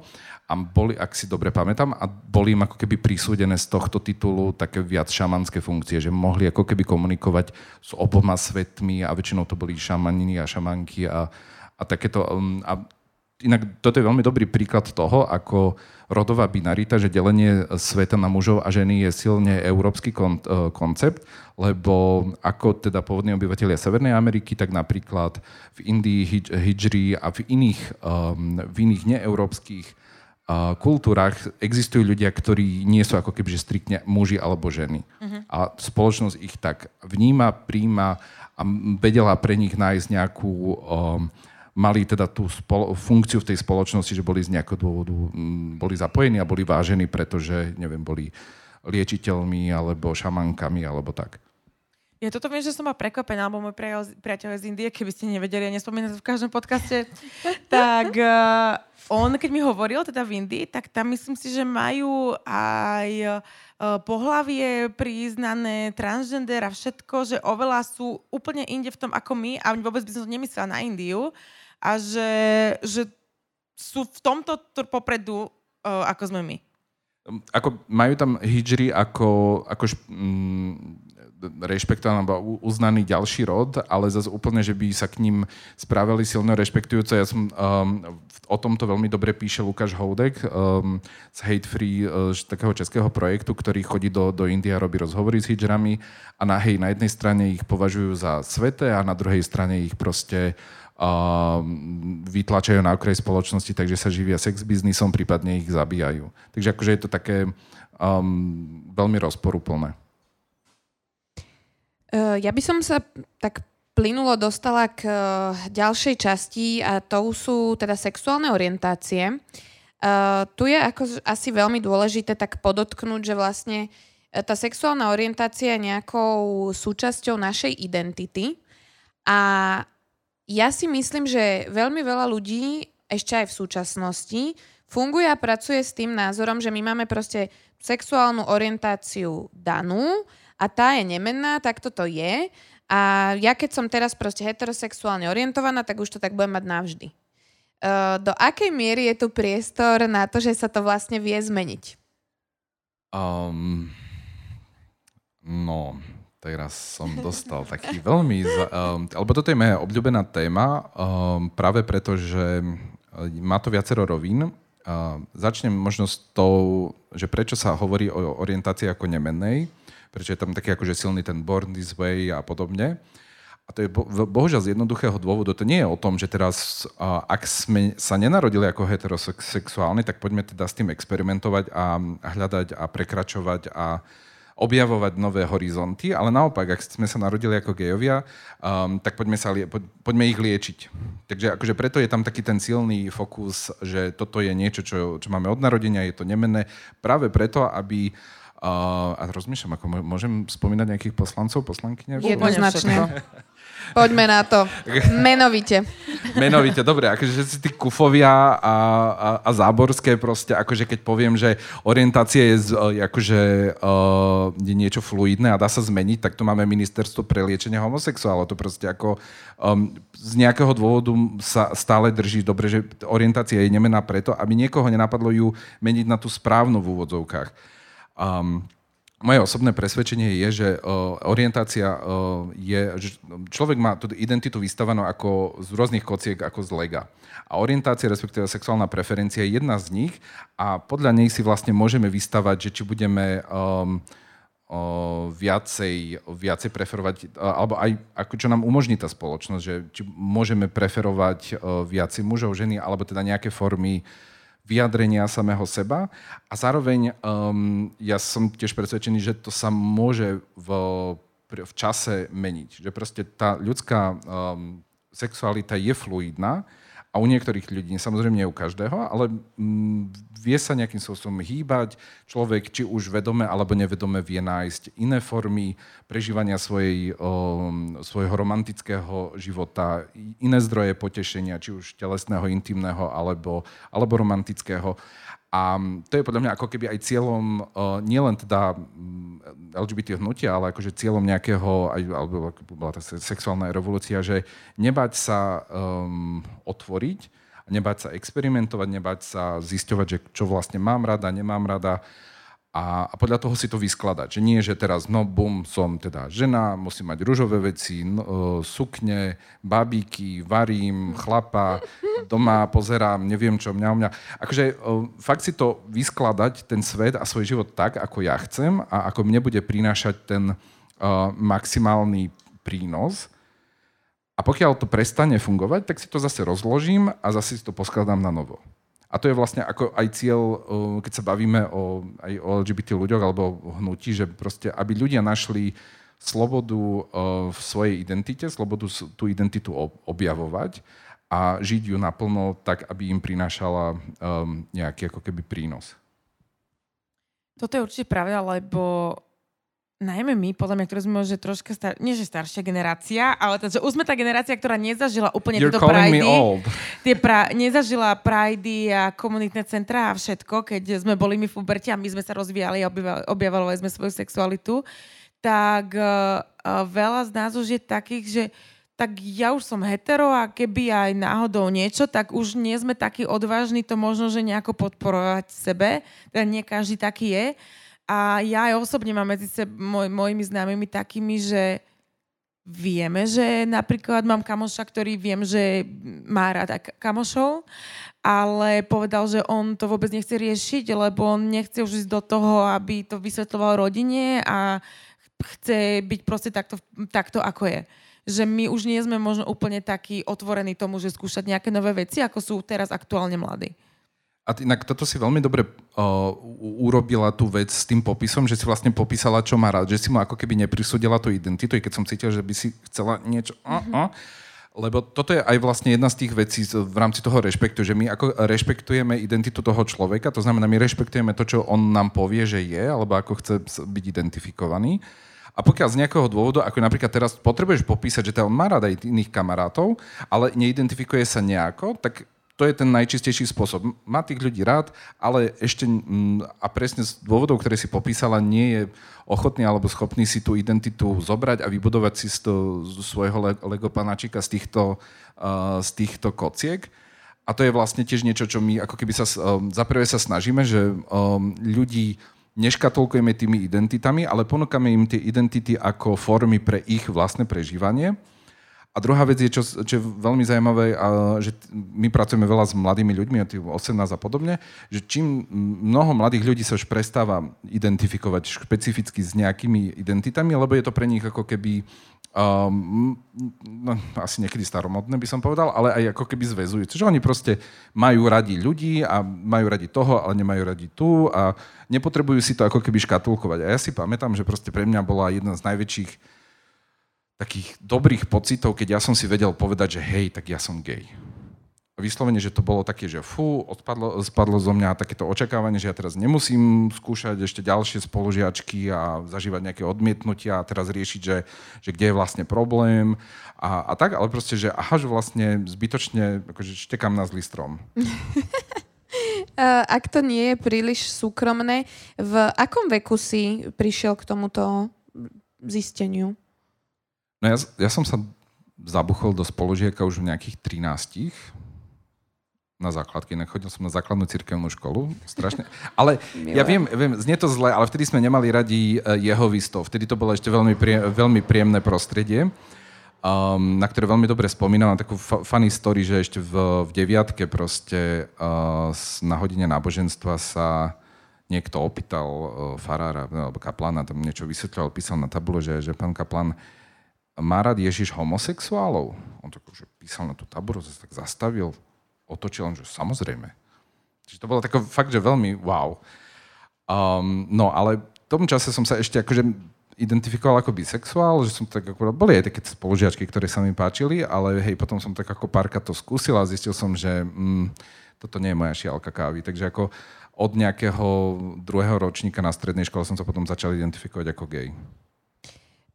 a boli, ak si dobre pamätám, a boli im ako keby prisúdené z tohto titulu také viac šamanské funkcie, že mohli ako keby komunikovať s oboma svetmi a väčšinou to boli šamaniny a šamanky a, a takéto. Um, a inak toto je veľmi dobrý príklad toho, ako rodová binarita, že delenie sveta na mužov a ženy je silne európsky kon, uh, koncept, lebo ako teda pôvodní obyvateľia Severnej Ameriky, tak napríklad v Indii, Hidžri a v iných, um, v iných neeurópskych kultúrach existujú ľudia, ktorí nie sú ako keby striktne muži alebo ženy. Uh-huh. A spoločnosť ich tak vníma, príjma a vedela pre nich nájsť nejakú... Um, mali teda tú spolo- funkciu v tej spoločnosti, že boli z nejakého dôvodu um, boli zapojení a boli vážení, pretože, neviem, boli liečiteľmi alebo šamankami alebo tak. Ja toto viem, že som ma prekvapená, alebo môj priateľ z Indie, keby ste nevedeli, ja nespomínam to v každom podcaste, tak uh, on, keď mi hovoril teda v Indii, tak tam myslím si, že majú aj uh, pohlavie priznané, transgender a všetko, že oveľa sú úplne inde v tom ako my a vôbec by som to nemyslela na Indiu a že, že sú v tomto popredu, uh, ako sme my. Ako, majú tam hijri ako, ako šp, mm, rešpektovaný alebo uznaný ďalší rod, ale zase úplne, že by sa k ním správali silno rešpektujúco. Ja som um, o tomto veľmi dobre píše Lukáš Houdek um, z Hate Free, uh, takého českého projektu, ktorý chodí do, do Indie a robí rozhovory s hijrami a na, hej, na jednej strane ich považujú za sveté a na druhej strane ich proste vytlačajú na okraj spoločnosti, takže sa živia sex biznisom, prípadne ich zabíjajú. Takže akože je to také um, veľmi rozporuplné. Eh, ja by som sa tak plynulo dostala k eh, ďalšej časti a to sú teda sexuálne orientácie. Uh, tu je ako asi veľmi dôležité tak podotknúť, že vlastne tá sexuálna orientácia je nejakou súčasťou našej identity a ja si myslím, že veľmi veľa ľudí ešte aj v súčasnosti funguje a pracuje s tým názorom, že my máme proste sexuálnu orientáciu danú a tá je nemenná, tak toto je. A ja keď som teraz proste heterosexuálne orientovaná, tak už to tak budem mať navždy. Uh, do akej miery je tu priestor na to, že sa to vlastne vie zmeniť? Um, no, teraz som dostal taký veľmi... Za, um, alebo toto je moja obľúbená téma, um, práve preto, že má to viacero rovín. Uh, začnem možno s tou, že prečo sa hovorí o orientácii ako nemennej prečo je tam taký akože silný ten Born This Way a podobne. A to je bo, bohužiaľ z jednoduchého dôvodu. To nie je o tom, že teraz, uh, ak sme sa nenarodili ako heterosexuálni, tak poďme teda s tým experimentovať a hľadať a prekračovať a objavovať nové horizonty, ale naopak, ak sme sa narodili ako gejovia, um, tak poďme, sa, po, poďme ich liečiť. Takže akože preto je tam taký ten silný fokus, že toto je niečo, čo, čo máme od narodenia, je to nemenné, práve preto, aby Uh, a rozmýšľam, ako môžem spomínať nejakých poslancov, poslankyne? Jednoznačne. Poďme na to. Menovite. Menovite, dobre. Akože si tí kufovia a, a, a záborské proste, akože keď poviem, že orientácia je, je akože uh, je niečo fluidné a dá sa zmeniť, tak tu máme ministerstvo pre liečenie homosexuálov. To proste ako um, z nejakého dôvodu sa stále drží dobre, že orientácia je nemená preto, aby niekoho nenapadlo ju meniť na tú správnu v úvodzovkách. Um, moje osobné presvedčenie je, že orientácia je, že človek má tú identitu vystavanú ako z rôznych kociek, ako z lega. A orientácia, respektíve sexuálna preferencia je jedna z nich a podľa nej si vlastne môžeme vystavať, že či budeme um, uh, viacej, viacej preferovať, alebo aj ako čo nám umožní tá spoločnosť, že či môžeme preferovať viacej mužov, ženy, alebo teda nejaké formy vyjadrenia samého seba a zároveň um, ja som tiež presvedčený, že to sa môže v, v čase meniť. Že proste tá ľudská um, sexualita je fluidná a u niektorých ľudí, samozrejme nie u každého, ale mm, vie sa nejakým spôsobom hýbať. Človek, či už vedome alebo nevedome, vie nájsť iné formy prežívania svojej, um, svojho romantického života, iné zdroje potešenia, či už telesného, intimného alebo, alebo romantického. A to je podľa mňa ako keby aj cieľom uh, nielen teda mm, LGBT hnutia, ale akože cieľom nejakého, aj, alebo bola tá sexuálna revolúcia, že nebať sa um, otvoriť, nebať sa experimentovať, nebať sa zisťovať, že čo vlastne mám rada, nemám rada a, a podľa toho si to vyskladať. Že nie, že teraz, no bum, som teda žena, musím mať rúžové veci, no, sukne, babíky, varím, chlapa, doma pozerám, neviem čo, mňa, mňa. Akože e, fakt si to vyskladať, ten svet a svoj život tak, ako ja chcem a ako mne bude prinášať ten uh, maximálny prínos. A pokiaľ to prestane fungovať, tak si to zase rozložím a zase si to poskladám na novo. A to je vlastne ako aj cieľ, keď sa bavíme o, aj o LGBT ľuďoch alebo hnutí, že proste, aby ľudia našli slobodu v svojej identite, slobodu tú identitu objavovať a žiť ju naplno tak, aby im prinášala um, nejaký ako keby prínos. Toto je určite pravda, lebo najmä my, podľa mňa, ktorí sme že troška star... nie že staršia generácia, ale to, že už sme tá generácia, ktorá nezažila úplne You're tieto prajdy. Tie pra... Nezažila prajdy a komunitné centra a všetko, keď sme boli my v uberte a my sme sa rozvíjali a objavovali sme svoju sexualitu, tak uh, uh, veľa z nás už je takých, že tak ja už som hetero a keby aj náhodou niečo, tak už nie sme takí odvážni to možno, že nejako podporovať sebe. Teda nie každý taký je. A ja aj osobne mám medzi se, moj, mojimi známymi takými, že vieme, že napríklad mám kamoša, ktorý viem, že má rada kamošov, ale povedal, že on to vôbec nechce riešiť, lebo on nechce už ísť do toho, aby to vysvetloval rodine a chce byť proste takto, takto ako je že my už nie sme možno úplne takí otvorení tomu, že skúšať nejaké nové veci, ako sú teraz aktuálne mladí. A inak toto si veľmi dobre uh, urobila tú vec s tým popisom, že si vlastne popísala, čo má rád, že si mu ako keby neprisúdila tú identitu, i keď som cítila, že by si chcela niečo... Uh, uh, lebo toto je aj vlastne jedna z tých vecí v rámci toho rešpektu, že my ako rešpektujeme identitu toho človeka, to znamená, my rešpektujeme to, čo on nám povie, že je, alebo ako chce byť identifikovaný. A pokiaľ z nejakého dôvodu, ako napríklad teraz potrebuješ popísať, že on má rád aj iných kamarátov, ale neidentifikuje sa nejako, tak to je ten najčistejší spôsob. Má tých ľudí rád, ale ešte, a presne z dôvodov, ktoré si popísala, nie je ochotný alebo schopný si tú identitu zobrať a vybudovať si z, to, z svojho Lego panáčika z týchto, uh, z týchto kociek. A to je vlastne tiež niečo, čo my ako keby sa, um, zaprvé sa snažíme, že um, ľudí neškatulkujeme tými identitami, ale ponúkame im tie identity ako formy pre ich vlastné prežívanie. A druhá vec je, čo, čo je veľmi zaujímavé, že my pracujeme veľa s mladými ľuďmi, 18 a podobne, že čím mnoho mladých ľudí sa už prestáva identifikovať špecificky s nejakými identitami, lebo je to pre nich ako keby um, no, asi niekedy staromodné by som povedal, ale aj ako keby zväzujúce. Že oni proste majú radi ľudí a majú radi toho, ale nemajú radi tu a nepotrebujú si to ako keby škatulkovať. A ja si pamätám, že proste pre mňa bola jedna z najväčších takých dobrých pocitov, keď ja som si vedel povedať, že hej, tak ja som. A vyslovene, že to bolo také, že fú, odpadlo, spadlo zo mňa takéto očakávanie, že ja teraz nemusím skúšať ešte ďalšie spolužiačky a zažívať nejaké odmietnutia a teraz riešiť, že, že kde je vlastne problém a, a tak, ale proste, že aha, že vlastne zbytočne akože štekám na zlý strom. Ak to nie je príliš súkromné, v akom veku si prišiel k tomuto zisteniu? No ja, ja som sa zabuchol do spolužiaka už v nejakých 13 na základke, inak chodil som na základnú cirkevnú školu, strašne. Ale Milé. ja viem, viem, znie to zle, ale vtedy sme nemali radi e, jeho vystov. Vtedy to bolo ešte veľmi, prie, veľmi príjemné prostredie, um, na ktoré veľmi dobre spomínam. Takú funny story, že ešte v, v deviatke proste uh, na hodine náboženstva sa niekto opýtal uh, farára alebo kaplána, tam niečo vysvetľoval, písal na tabule, že, že pán kaplán, má rád Ježiš homosexuálov? On tak už písal na tú taboru, sa tak zastavil, otočil, on, že samozrejme. Čiže to bolo tako fakt, že veľmi wow. Um, no, ale v tom čase som sa ešte akože identifikoval ako bisexuál, že som tak ako, boli aj také spolužiačky, ktoré sa mi páčili, ale hej, potom som tak ako párka to skúsil a zistil som, že mm, toto nie je moja šialka kávy. Takže ako od nejakého druhého ročníka na strednej škole som sa potom začal identifikovať ako gay.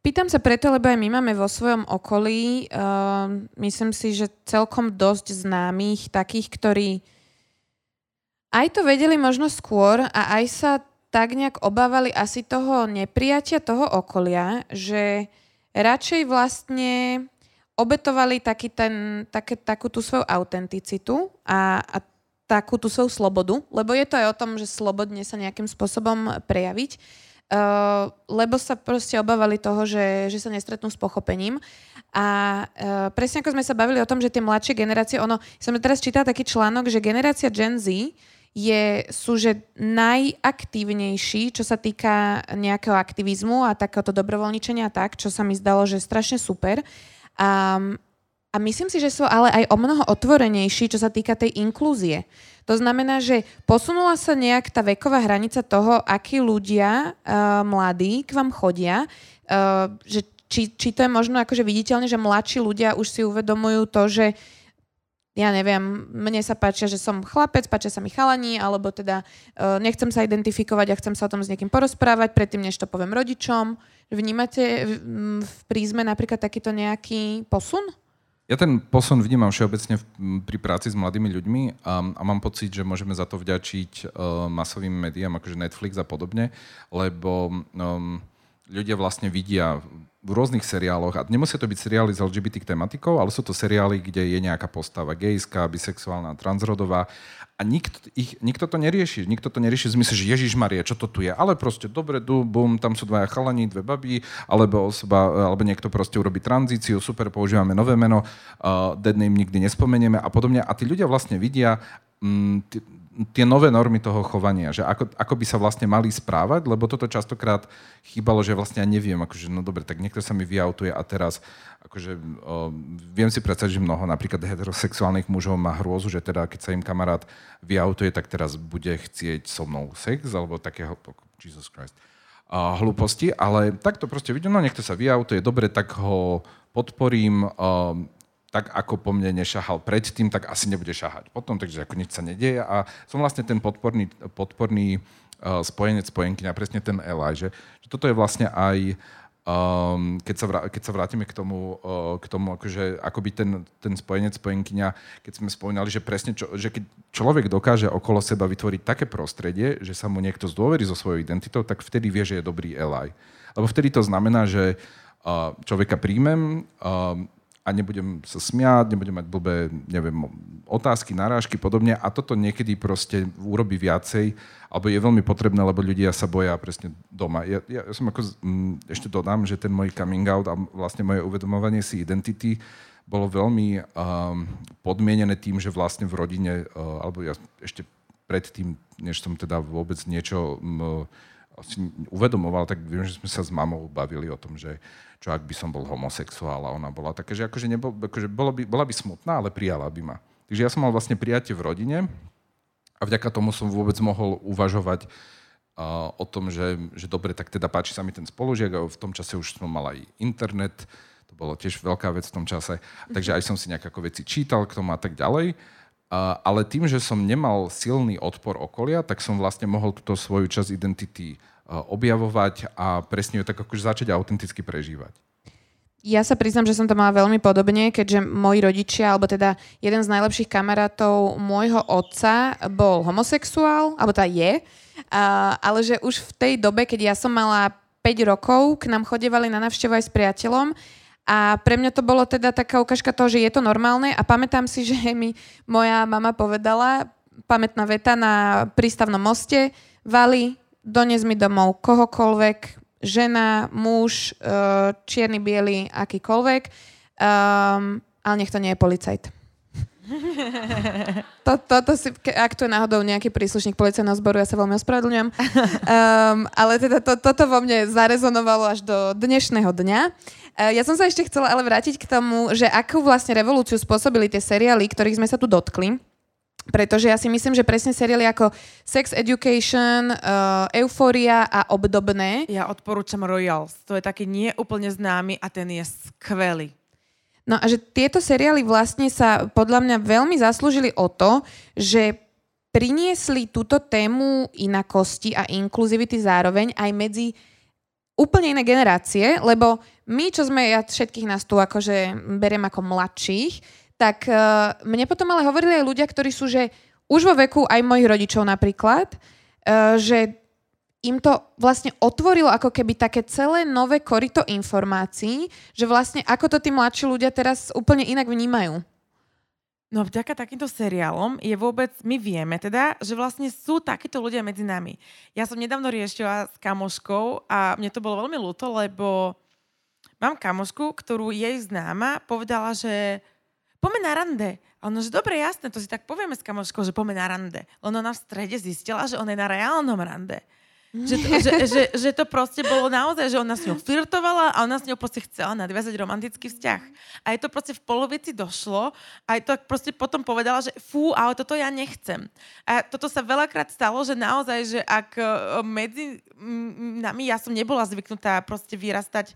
Pýtam sa preto, lebo aj my máme vo svojom okolí, uh, myslím si, že celkom dosť známych, takých, ktorí aj to vedeli možno skôr a aj sa tak nejak obávali asi toho nepriatia toho okolia, že radšej vlastne obetovali taký ten, také, takú tú svoju autenticitu a, a takú tú svoju slobodu, lebo je to aj o tom, že slobodne sa nejakým spôsobom prejaviť Uh, lebo sa proste obávali toho, že, že sa nestretnú s pochopením. A uh, presne ako sme sa bavili o tom, že tie mladšie generácie, ono, som teraz čítala taký článok, že generácia Gen Z je, sú že najaktívnejší, čo sa týka nejakého aktivizmu a takéhoto dobrovoľničenia tak, čo sa mi zdalo, že strašne super. Um, a myslím si, že sú ale aj o mnoho otvorenejší, čo sa týka tej inklúzie. To znamená, že posunula sa nejak tá veková hranica toho, akí ľudia uh, mladí k vám chodia, uh, že či, či to je možno akože viditeľne, že mladší ľudia už si uvedomujú to, že ja neviem, mne sa páčia, že som chlapec, páčia sa mi chalani, alebo teda uh, nechcem sa identifikovať a chcem sa o tom s niekým porozprávať predtým, než to poviem rodičom. Vnímate v, v prízme napríklad takýto nejaký posun? Ja ten posun vnímam všeobecne pri práci s mladými ľuďmi a, a mám pocit, že môžeme za to vďačiť uh, masovým médiám, akože Netflix a podobne, lebo um, ľudia vlastne vidia v rôznych seriáloch, a nemusia to byť seriály s LGBT tematikou, ale sú to seriály, kde je nejaká postava gejská, bisexuálna, transrodová a nikto, ich, nikto to nerieši. Nikto to nerieši v zmysle, že Ježiš Maria, čo to tu je? Ale proste dobre, du, bum, tam sú dvaja chalani, dve baby, alebo, osoba, alebo niekto proste urobí tranzíciu, super, používame nové meno, uh, dead name nikdy nespomenieme a podobne. A tí ľudia vlastne vidia, mm, tie nové normy toho chovania, že ako, ako by sa vlastne mali správať, lebo toto častokrát chýbalo, že vlastne ja neviem, akože no dobre, tak niekto sa mi vyautuje a teraz akože o, viem si predstaviť, že mnoho napríklad heterosexuálnych mužov má hrôzu, že teda keď sa im kamarát vyautuje, tak teraz bude chcieť so mnou sex, alebo takého, Jesus Christ, a hlúposti, ale tak to proste vidím, no niekto sa vyautuje, dobre, tak ho podporím, tak ako po mne nešahal predtým, tak asi nebude šahať potom, takže ako nič sa nedieje. A som vlastne ten podporný, podporný uh, spojenec, spojenkyňa, presne ten Eli, že, že toto je vlastne aj, um, keď, sa vrá, keď sa vrátime k tomu, uh, k tomu akože, akoby ten, ten spojenec, spojenkyňa, keď sme spomínali, že presne, čo, že keď človek dokáže okolo seba vytvoriť také prostredie, že sa mu niekto zdôverí so svojou identitou, tak vtedy vie, že je dobrý Eli. Lebo vtedy to znamená, že uh, človeka príjmem, uh, a nebudem sa smiať, nebudem mať blbé, neviem, otázky, narážky, podobne. A toto niekedy proste urobí viacej, alebo je veľmi potrebné, lebo ľudia sa boja presne doma. Ja, ja som ako, mm, ešte dodám, že ten môj coming out a vlastne moje uvedomovanie si identity bolo veľmi um, podmienené tým, že vlastne v rodine, uh, alebo ja ešte predtým, než som teda vôbec niečo um, si uvedomoval, tak viem, že sme sa s mamou bavili o tom, že čo ak by som bol homosexuál a ona bola také, že akože, nebol, akože bolo by, bola by smutná, ale prijala by ma. Takže ja som mal vlastne prijatie v rodine a vďaka tomu som vôbec mohol uvažovať uh, o tom, že, že dobre, tak teda páči sa mi ten spolužiak a v tom čase už som mal aj internet, to bolo tiež veľká vec v tom čase, takže aj som si nejaké veci čítal k tomu a tak ďalej. Ale tým, že som nemal silný odpor okolia, tak som vlastne mohol túto svoju časť identity objavovať a presne ju tak akože začať autenticky prežívať. Ja sa priznam, že som to mala veľmi podobne, keďže moji rodičia, alebo teda jeden z najlepších kamarátov môjho otca bol homosexuál, alebo teda je, ale že už v tej dobe, keď ja som mala 5 rokov, k nám chodevali na návštevu aj s priateľom a pre mňa to bolo teda taká ukážka toho, že je to normálne a pamätám si, že mi moja mama povedala, pamätná veta na prístavnom moste, Vali, dones mi domov kohokoľvek, žena, muž, eh, čierny, biely, akýkoľvek, um, ale nech to nie je policajt. to, toto si, ak tu je náhodou nejaký príslušník policajného zboru, ja sa veľmi ospravedlňujem. Um, ale teda to, toto vo mne zarezonovalo až do dnešného dňa. Uh, ja som sa ešte chcela ale vrátiť k tomu, že akú vlastne revolúciu spôsobili tie seriály, ktorých sme sa tu dotkli. Pretože ja si myslím, že presne seriály ako Sex Education, uh, Euphoria a obdobné. Ja odporúčam Royals. To je taký nie úplne známy a ten je skvelý. No a že tieto seriály vlastne sa podľa mňa veľmi zaslúžili o to, že priniesli túto tému inakosti a inkluzivity zároveň aj medzi úplne iné generácie, lebo my, čo sme, ja všetkých nás tu akože beriem ako mladších, tak uh, mne potom ale hovorili aj ľudia, ktorí sú, že už vo veku aj mojich rodičov napríklad, uh, že im to vlastne otvorilo ako keby také celé nové korito informácií, že vlastne ako to tí mladší ľudia teraz úplne inak vnímajú. No vďaka takýmto seriálom je vôbec, my vieme teda, že vlastne sú takíto ľudia medzi nami. Ja som nedávno riešila s kamoškou a mne to bolo veľmi ľúto, lebo mám kamošku, ktorú jej známa povedala, že poďme na rande. A ono, že dobre, jasné, to si tak povieme s kamoškou, že poďme na rande. Ono na v strede zistila, že on je na reálnom rande. Že to, že, že, že to proste bolo naozaj, že ona s ňou flirtovala a ona s ňou proste chcela nadviazať romantický vzťah. A je to proste v polovici došlo a je to proste potom povedala, že fú, ale toto ja nechcem. A toto sa veľakrát stalo, že naozaj, že ak e, medzi nami, ja som nebola zvyknutá proste vyrastať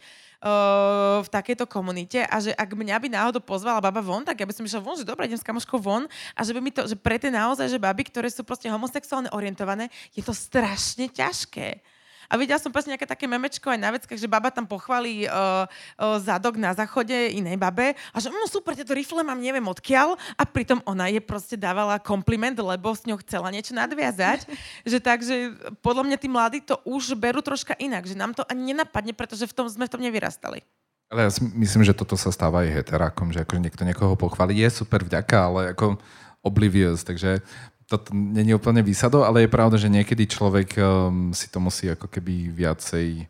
v takejto komunite a že ak mňa by náhodou pozvala baba von, tak ja by som išla von, že dobre, idem s kamoškou von a že by mi to, že pre tie naozaj, že baby, ktoré sú proste homosexuálne orientované, je to strašne ťažké. A videla som presne nejaké také memečko aj na veckách, že baba tam pochválí uh, uh, zadok na záchode inej babe a že no super, tieto rifle mám neviem odkiaľ a pritom ona je proste dávala kompliment, lebo s ňou chcela niečo nadviazať. že takže podľa mňa tí mladí to už berú troška inak, že nám to ani nenapadne, pretože v tom sme v tom nevyrastali. Ale ja si myslím, že toto sa stáva aj heterákom, že ako niekto niekoho pochváli, je super vďaka, ale ako oblivious, takže to není úplne výsadou, ale je pravda, že niekedy človek um, si to musí ako keby viacej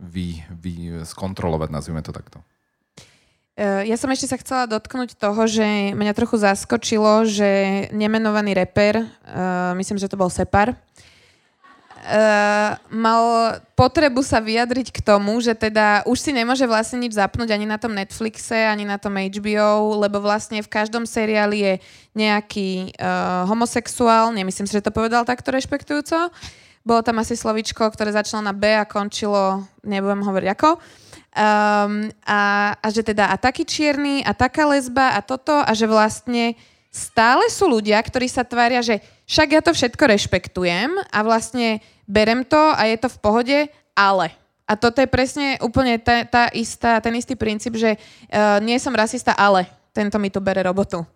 vy, vy skontrolovať, nazvime to takto. E, ja som ešte sa chcela dotknúť toho, že mňa trochu zaskočilo, že nemenovaný reper, uh, myslím, že to bol Separ, uh, mal potrebu sa vyjadriť k tomu, že teda už si nemôže vlastne nič zapnúť ani na tom Netflixe, ani na tom HBO, lebo vlastne v každom seriáli je nejaký uh, homosexuál, nemyslím si, že to povedal takto rešpektujúco. Bolo tam asi slovičko, ktoré začalo na B a končilo, nebudem hovoriť ako. Um, a, a že teda a taký čierny, a taká lesba, a toto, a že vlastne stále sú ľudia, ktorí sa tvária, že však ja to všetko rešpektujem a vlastne berem to a je to v pohode, ale. A toto je presne úplne tá, tá istá, ten istý princíp, že uh, nie som rasista, ale tento mi tu bere robotu.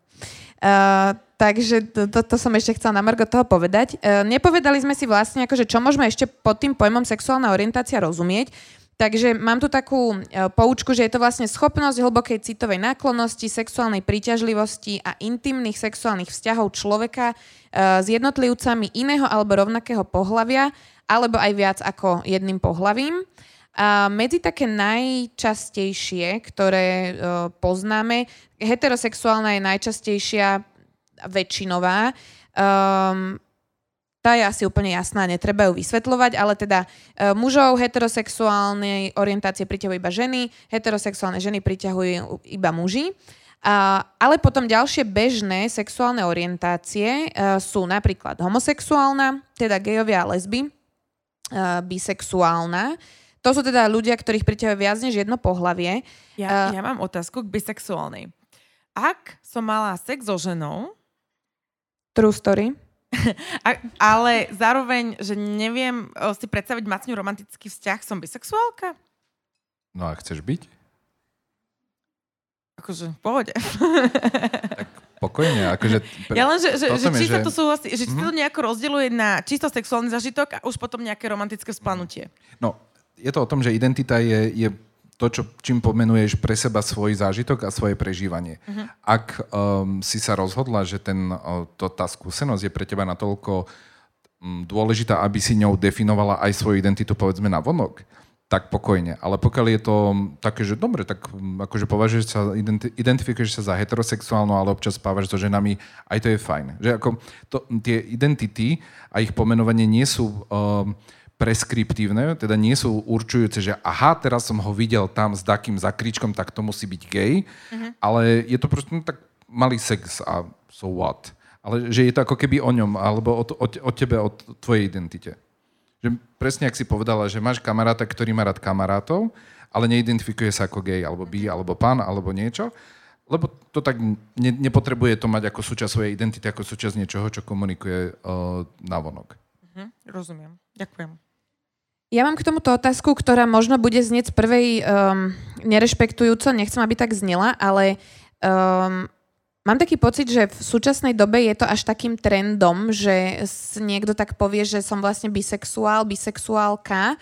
Uh, takže to, to, to som ešte chcela na Margo toho povedať. Uh, nepovedali sme si vlastne, akože čo môžeme ešte pod tým pojmom sexuálna orientácia rozumieť. Takže mám tu takú e, poučku, že je to vlastne schopnosť hlbokej citovej náklonnosti, sexuálnej príťažlivosti a intimných sexuálnych vzťahov človeka e, s jednotlivcami iného alebo rovnakého pohlavia, alebo aj viac ako jedným pohlavím. A medzi také najčastejšie, ktoré e, poznáme, heterosexuálna je najčastejšia väčšinová. Um, tá je asi úplne jasná, netreba ju vysvetľovať, ale teda e, mužov heterosexuálnej orientácie priťahujú iba ženy, heterosexuálne ženy priťahujú iba muži. A, ale potom ďalšie bežné sexuálne orientácie e, sú napríklad homosexuálna, teda gejovia a lesby, e, bisexuálna, to sú teda ľudia, ktorých priťahuje viac než jedno pohlavie. Ja, ja mám otázku k bisexuálnej. Ak som mala sex so ženou... True story. A, ale zároveň, že neviem si predstaviť mať romantický vzťah, som bisexuálka? No a chceš byť? Akože v pohode. Tak pokojne. Akože, ja len, že, že, že či sa to súhlasí, že či mm-hmm. to nejako rozdieluje na čisto sexuálny zažitok a už potom nejaké romantické splanutie. No, je to o tom, že identita je, je to, čo, čím pomenuješ pre seba svoj zážitok a svoje prežívanie. Uh-huh. Ak um, si sa rozhodla, že ten, uh, to, tá skúsenosť je pre teba natoľko um, dôležitá, aby si ňou definovala aj svoju identitu, povedzme, na vonok, tak pokojne. Ale pokiaľ je to také, že dobre, tak um, akože považuješ sa, identi- identifikuješ sa za heterosexuálnu, ale občas spávaš so ženami, aj to je fajn. Že ako to, tie identity a ich pomenovanie nie sú... Um, preskriptívne, teda nie sú určujúce, že aha, teraz som ho videl tam s takým zakričkom, tak to musí byť gay, uh-huh. ale je to proste no, tak malý sex a so what. Ale že je to ako keby o ňom, alebo o, o, o tebe, o tvojej identite. Že presne, ak si povedala, že máš kamaráta, ktorý má rád kamarátov, ale neidentifikuje sa ako gay, alebo bi, alebo pán, alebo niečo, lebo to tak ne, nepotrebuje to mať ako súčasť svojej identity, ako súčasť niečoho, čo komunikuje uh, na vonok. Uh-huh, rozumiem. Ďakujem. Ja mám k tomuto otázku, ktorá možno bude znieť z prvej um, nerešpektujúco, nechcem, aby tak znela, ale um, mám taký pocit, že v súčasnej dobe je to až takým trendom, že niekto tak povie, že som vlastne bisexuál, bisexuálka.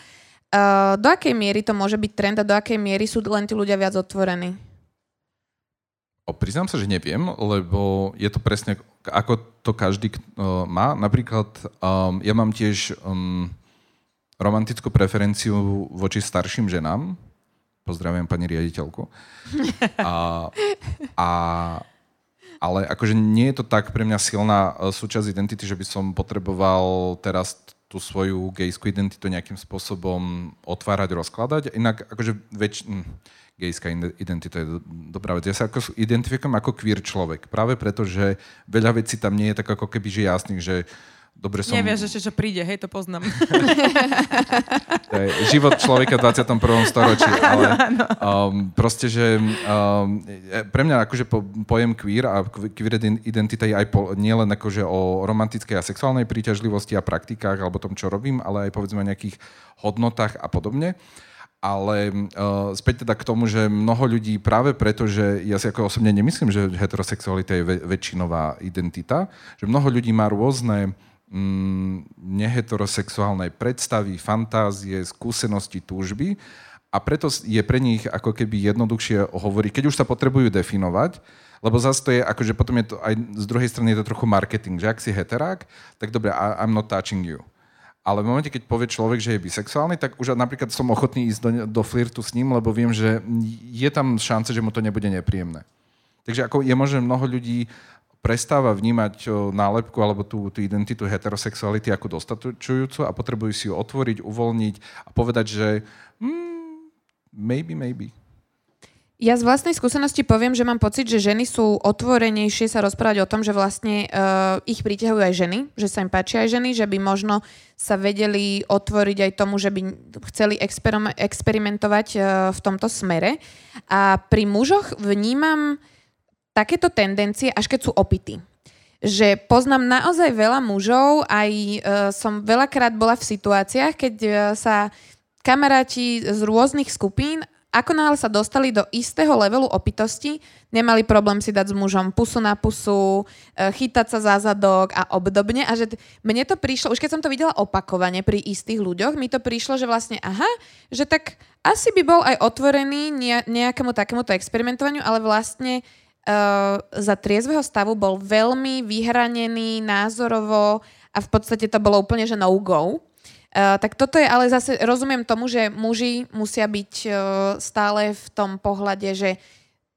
Uh, do akej miery to môže byť trend a do akej miery sú len tí ľudia viac otvorení? O, priznám sa, že neviem, lebo je to presne ako to každý uh, má. Napríklad um, ja mám tiež um, romantickú preferenciu voči starším ženám. Pozdravujem pani riaditeľku. A, a, ale akože nie je to tak pre mňa silná e, súčasť identity, že by som potreboval teraz tú svoju gejskú identitu nejakým spôsobom otvárať, rozkladať. Inak akože väč... Gejská identita je dobrá vec. Ja sa ako identifikujem ako queer človek. Práve preto, že veľa vecí tam nie je tak ako keby že jasných, že Dobre som... Nevieš ešte, čo príde, hej, to poznám. to je život človeka v 21. storočí, ale um, proste, že um, pre mňa akože po, pojem queer a queer identita je aj po, nielen akože o romantickej a sexuálnej príťažlivosti a praktikách alebo tom, čo robím, ale aj povedzme o nejakých hodnotách a podobne. Ale uh, späť teda k tomu, že mnoho ľudí práve preto, že ja si ako osobne nemyslím, že heterosexualita je väč- väčšinová identita, že mnoho ľudí má rôzne mm, neheterosexuálnej predstavy, fantázie, skúsenosti, túžby a preto je pre nich ako keby jednoduchšie hovoriť, keď už sa potrebujú definovať, lebo zase to je, akože potom je to aj z druhej strany je to trochu marketing, že ak si heterák, tak dobre, I'm not touching you. Ale v momente, keď povie človek, že je bisexuálny, tak už napríklad som ochotný ísť do, do flirtu s ním, lebo viem, že je tam šance, že mu to nebude nepríjemné. Takže ako je možné mnoho ľudí prestáva vnímať nálepku alebo tú, tú identitu heterosexuality ako dostačujúcu a potrebujú si ju otvoriť, uvoľniť a povedať, že mm, maybe, maybe. Ja z vlastnej skúsenosti poviem, že mám pocit, že ženy sú otvorenejšie sa rozprávať o tom, že vlastne uh, ich priťahujú aj ženy, že sa im páčia aj ženy, že by možno sa vedeli otvoriť aj tomu, že by chceli experimentovať uh, v tomto smere. A pri mužoch vnímam takéto tendencie, až keď sú opity. Že poznám naozaj veľa mužov, aj uh, som veľakrát bola v situáciách, keď uh, sa kamaráti z rôznych skupín ako náhle sa dostali do istého levelu opitosti, nemali problém si dať s mužom pusu na pusu, chytať sa za zadok a obdobne. A že t- mne to prišlo, už keď som to videla opakovane pri istých ľuďoch, mi to prišlo, že vlastne aha, že tak asi by bol aj otvorený nejakému takémuto experimentovaniu, ale vlastne uh, za triezveho stavu bol veľmi vyhranený názorovo a v podstate to bolo úplne, že no-go. Uh, tak toto je, ale zase rozumiem tomu, že muži musia byť uh, stále v tom pohľade, že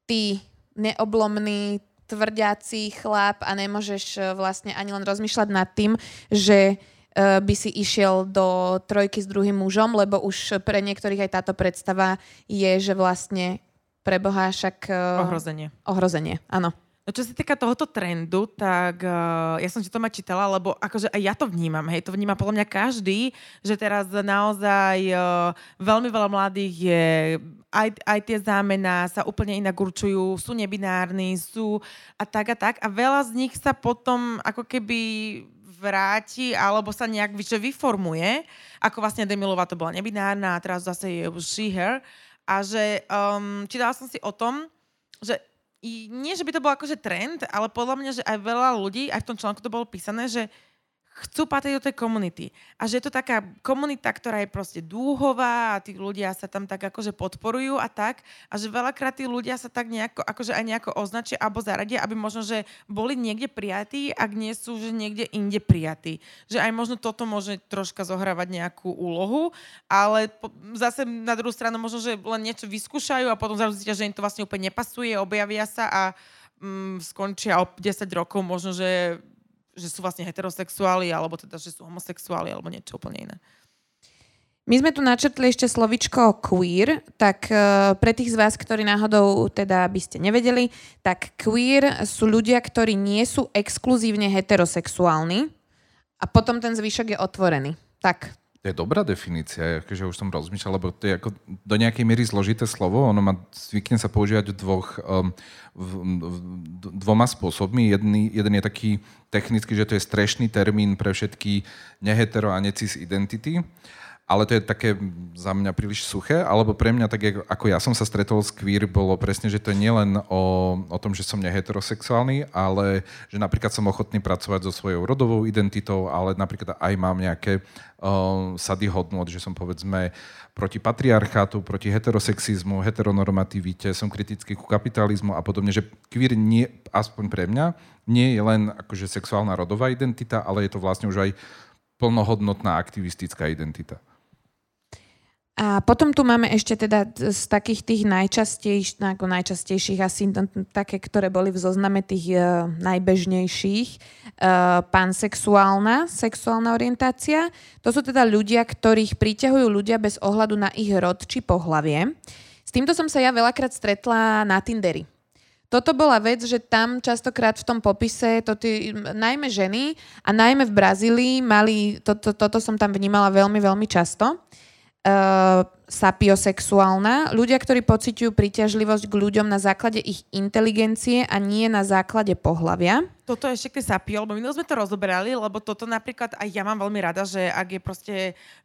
ty neoblomný, tvrdiaci chlap a nemôžeš uh, vlastne ani len rozmýšľať nad tým, že by si išiel do trojky s druhým mužom, lebo už pre niektorých aj táto predstava je, že vlastne pre Boha však... Ohrozenie. Ohrozenie, áno. No čo sa týka tohoto trendu, tak uh, ja som si to ma čítala, lebo akože aj ja to vnímam, hej, to vníma podľa mňa každý, že teraz naozaj uh, veľmi veľa mladých je, aj, aj tie zámená sa úplne inak určujú, sú nebinárni, sú a tak a tak. A veľa z nich sa potom ako keby vráti alebo sa nejak že vyformuje, ako vlastne Demilová to bola nebinárna a teraz zase je už she, her. A že um, čítala som si o tom, že nie, že by to bol akože trend, ale podľa mňa, že aj veľa ľudí, aj v tom článku to bolo písané, že chcú patriť do tej komunity. A že je to taká komunita, ktorá je proste dúhová a tí ľudia sa tam tak akože podporujú a tak. A že veľakrát tí ľudia sa tak nejako, akože aj nejako označia alebo zaradia, aby možno, že boli niekde prijatí, ak nie sú, že niekde inde prijatí. Že aj možno toto môže troška zohrávať nejakú úlohu, ale po, zase na druhú stranu možno, že len niečo vyskúšajú a potom zrazu že im to vlastne úplne nepasuje, objavia sa a mm, skončia o 10 rokov možno, že že sú vlastne heterosexuáli, alebo teda, že sú homosexuáli, alebo niečo úplne iné. My sme tu načrtli ešte slovičko queer, tak uh, pre tých z vás, ktorí náhodou teda by ste nevedeli, tak queer sú ľudia, ktorí nie sú exkluzívne heterosexuálni a potom ten zvyšok je otvorený. Tak, to je dobrá definícia, akože už som rozmýšľal, lebo to je ako do nejakej miery zložité slovo. Ono má, zvykne sa používať dvoch, um, v, v, dvoma spôsobmi. Jedný, jeden je taký technický, že to je strešný termín pre všetky nehetero a necis identity ale to je také za mňa príliš suché, alebo pre mňa, tak ako ja som sa stretol s queer, bolo presne, že to je nielen o, o tom, že som neheterosexuálny, ale že napríklad som ochotný pracovať so svojou rodovou identitou, ale napríklad aj mám nejaké uh, sady hodnot, že som povedzme proti patriarchátu, proti heterosexizmu, heteronormativite, som kritický ku kapitalizmu a podobne, že queer nie, aspoň pre mňa, nie je len akože sexuálna rodová identita, ale je to vlastne už aj plnohodnotná aktivistická identita. A potom tu máme ešte teda z takých tých najčastejších, ako najčastejších asi také, ktoré boli v zozname tých uh, najbežnejších, uh, pansexuálna sexuálna orientácia. To sú teda ľudia, ktorých priťahujú ľudia bez ohľadu na ich rod či pohlavie. S týmto som sa ja veľakrát stretla na Tinderi. Toto bola vec, že tam častokrát v tom popise, to tí, najmä ženy a najmä v Brazílii mali, to, to, toto som tam vnímala veľmi, veľmi často uh, sapiosexuálna. Ľudia, ktorí pociťujú príťažlivosť k ľuďom na základe ich inteligencie a nie na základe pohlavia. Toto ešte k sapio, lebo my sme to rozoberali, lebo toto napríklad aj ja mám veľmi rada, že ak je proste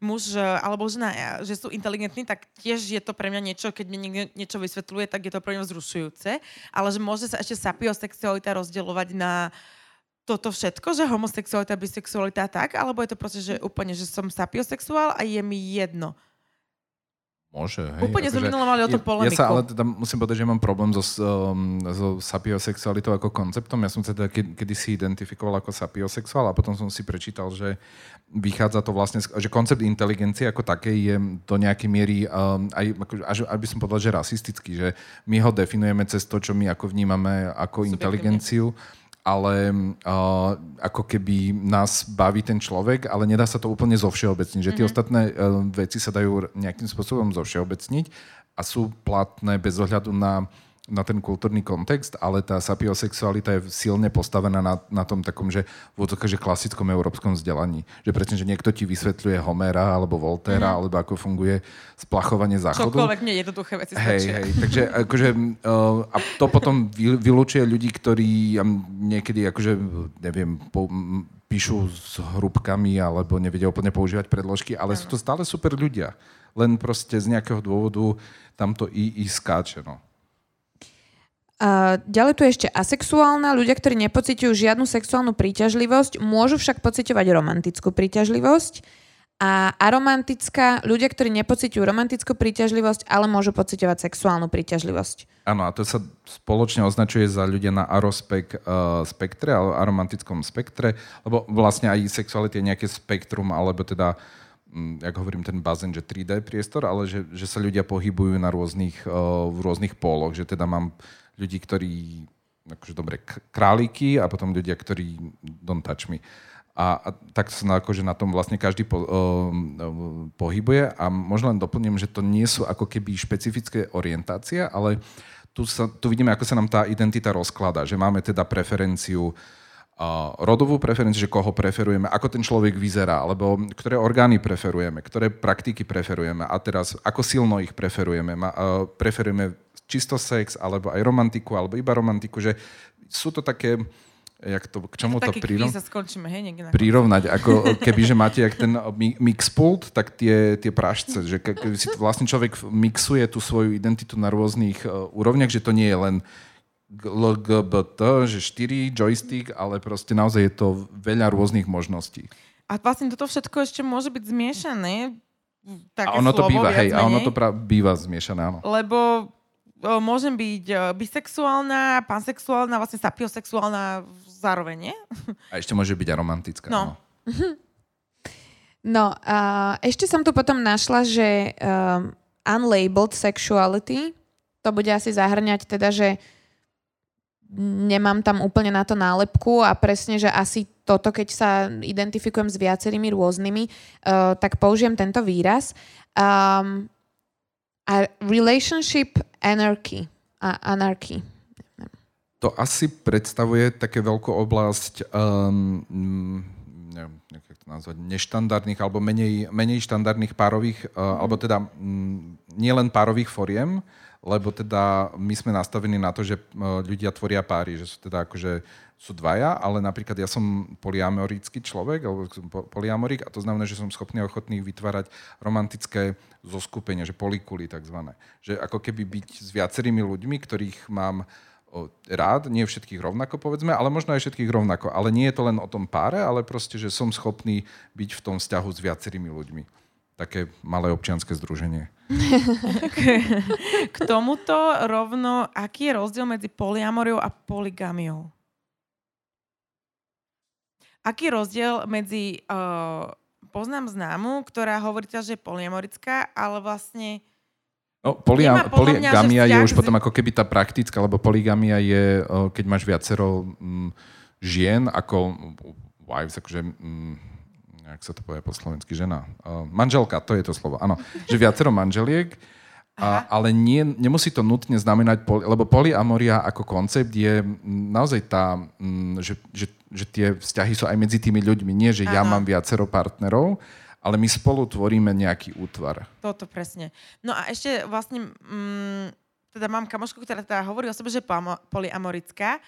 muž e, alebo žena, e, že sú inteligentní, tak tiež je to pre mňa niečo, keď mi niekto niečo vysvetľuje, tak je to pre mňa vzrušujúce. Ale že môže sa ešte sapiosexualita rozdielovať na toto všetko, že homosexualita, bisexualita tak, alebo je to proste, že úplne, že som sapiosexuál a je mi jedno. Môže, hej. Úplne akože minulé mali o tom polemiku. Ja sa ale teda musím povedať, že mám problém so, um, so sapiosexualitou ako konceptom. Ja som sa teda kedy si identifikoval ako sapiosexuál a potom som si prečítal, že vychádza to vlastne, že koncept inteligencie ako takej je do nejakej miery um, aj, ako, až, až by som povedal, že rasistický, že my ho definujeme cez to, čo my ako vnímame ako inteligenciu ale uh, ako keby nás baví ten človek, ale nedá sa to úplne zovšeobecniť. Že tie mm-hmm. ostatné uh, veci sa dajú nejakým spôsobom zovšeobecniť a sú platné bez ohľadu na na ten kultúrny kontext, ale tá sapiosexualita je silne postavená na, na tom takom, že v že klasickom európskom vzdelaní. Že presne, že niekto ti vysvetľuje Homera alebo Voltera, mm. alebo ako funguje splachovanie záchodu. Čokoľvek nie jednoduché veci hej, hej, takže akože, uh, a to potom vylúčuje ľudí, ktorí niekedy akože, neviem, po, píšu s hrubkami alebo nevedia úplne používať predložky, ale ano. sú to stále super ľudia. Len proste z nejakého dôvodu tamto i, i skáče. No. Ďalej tu je ešte asexuálna. Ľudia, ktorí nepociťujú žiadnu sexuálnu príťažlivosť, môžu však pociťovať romantickú príťažlivosť. A aromantická, ľudia, ktorí nepociťujú romantickú príťažlivosť, ale môžu pociťovať sexuálnu príťažlivosť. Áno, a to sa spoločne označuje za ľudia na arospek uh, spektre, alebo aromantickom spektre, lebo vlastne aj sexualita je nejaké spektrum, alebo teda um, jak hovorím, ten bazén, že 3D priestor, ale že, že sa ľudia pohybujú na rôznych, uh, v rôznych póloch, že teda mám ľudí, ktorí, akože dobre, králiky a potom ľudia, ktorí don't touch me. A, a tak sa na, akože na tom vlastne každý po, uh, pohybuje a možno len doplním, že to nie sú ako keby špecifické orientácie, ale tu, sa, tu vidíme, ako sa nám tá identita rozklada, že máme teda preferenciu uh, rodovú preferenciu, že koho preferujeme, ako ten človek vyzerá, alebo ktoré orgány preferujeme, ktoré praktiky preferujeme a teraz ako silno ich preferujeme. Preferujeme čisto sex, alebo aj romantiku, alebo iba romantiku, že sú to také, jak to, k čomu to, to prirovnať? skončíme, hej, Prirovnať, ako keby, že máte jak ten mixpult, tak tie, tie pražce, že keby si vlastne človek mixuje tú svoju identitu na rôznych uh, úrovniach, že to nie je len LGBT, že 4 joystick, ale proste naozaj je to veľa rôznych možností. A vlastne toto všetko ešte môže byť zmiešané. Také a ono to býva, hej, a ono to pra- býva zmiešané, áno. Lebo môžem byť bisexuálna, pansexuálna, vlastne sapiosexuálna zároveň, nie? A ešte môže byť aj romantická. No. No, no uh, ešte som tu potom našla, že um, unlabeled sexuality, to bude asi zahrňať teda, že nemám tam úplne na to nálepku a presne, že asi toto, keď sa identifikujem s viacerými rôznymi, uh, tak použijem tento výraz. Um, a relationship anarchy. A anarchy. To asi predstavuje také veľkú oblasť um, neviem, to nazvať, neštandardných alebo menej, menej štandardných párových, uh, alebo teda um, nielen párových foriem, lebo teda my sme nastavení na to, že ľudia tvoria páry, že sú teda akože sú dvaja, ale napríklad ja som poliamorický človek, alebo som poliamorik a to znamená, že som schopný a ochotný vytvárať romantické zoskupenia, že polikuly takzvané. Že ako keby byť s viacerými ľuďmi, ktorých mám rád, nie všetkých rovnako povedzme, ale možno aj všetkých rovnako. Ale nie je to len o tom páre, ale proste, že som schopný byť v tom vzťahu s viacerými ľuďmi. Také malé občianske združenie. K tomuto rovno, aký je rozdiel medzi poliamoriou a poligamiou? Aký je rozdiel medzi uh, poznám známu, ktorá hovorí teda, že je polyamorická, ale vlastne No, polia, poligamia je už potom ako keby tá praktická, lebo poligamia je, o, keď máš viacero mm, žien ako wives, akože, mm, jak sa to povie po slovensky, žena, uh, manželka, to je to slovo, áno, že viacero manželiek, a, ale nie, nemusí to nutne znamenať, poli, lebo polyamoria ako koncept je naozaj tá, mm, že, že, že tie vzťahy sú aj medzi tými ľuďmi, nie, že ja Áno. mám viacero partnerov, ale my spolu tvoríme nejaký útvar. Toto presne. No a ešte vlastne, mm, teda mám kamošku, ktorá teda hovorí o sebe, že je polyamorická,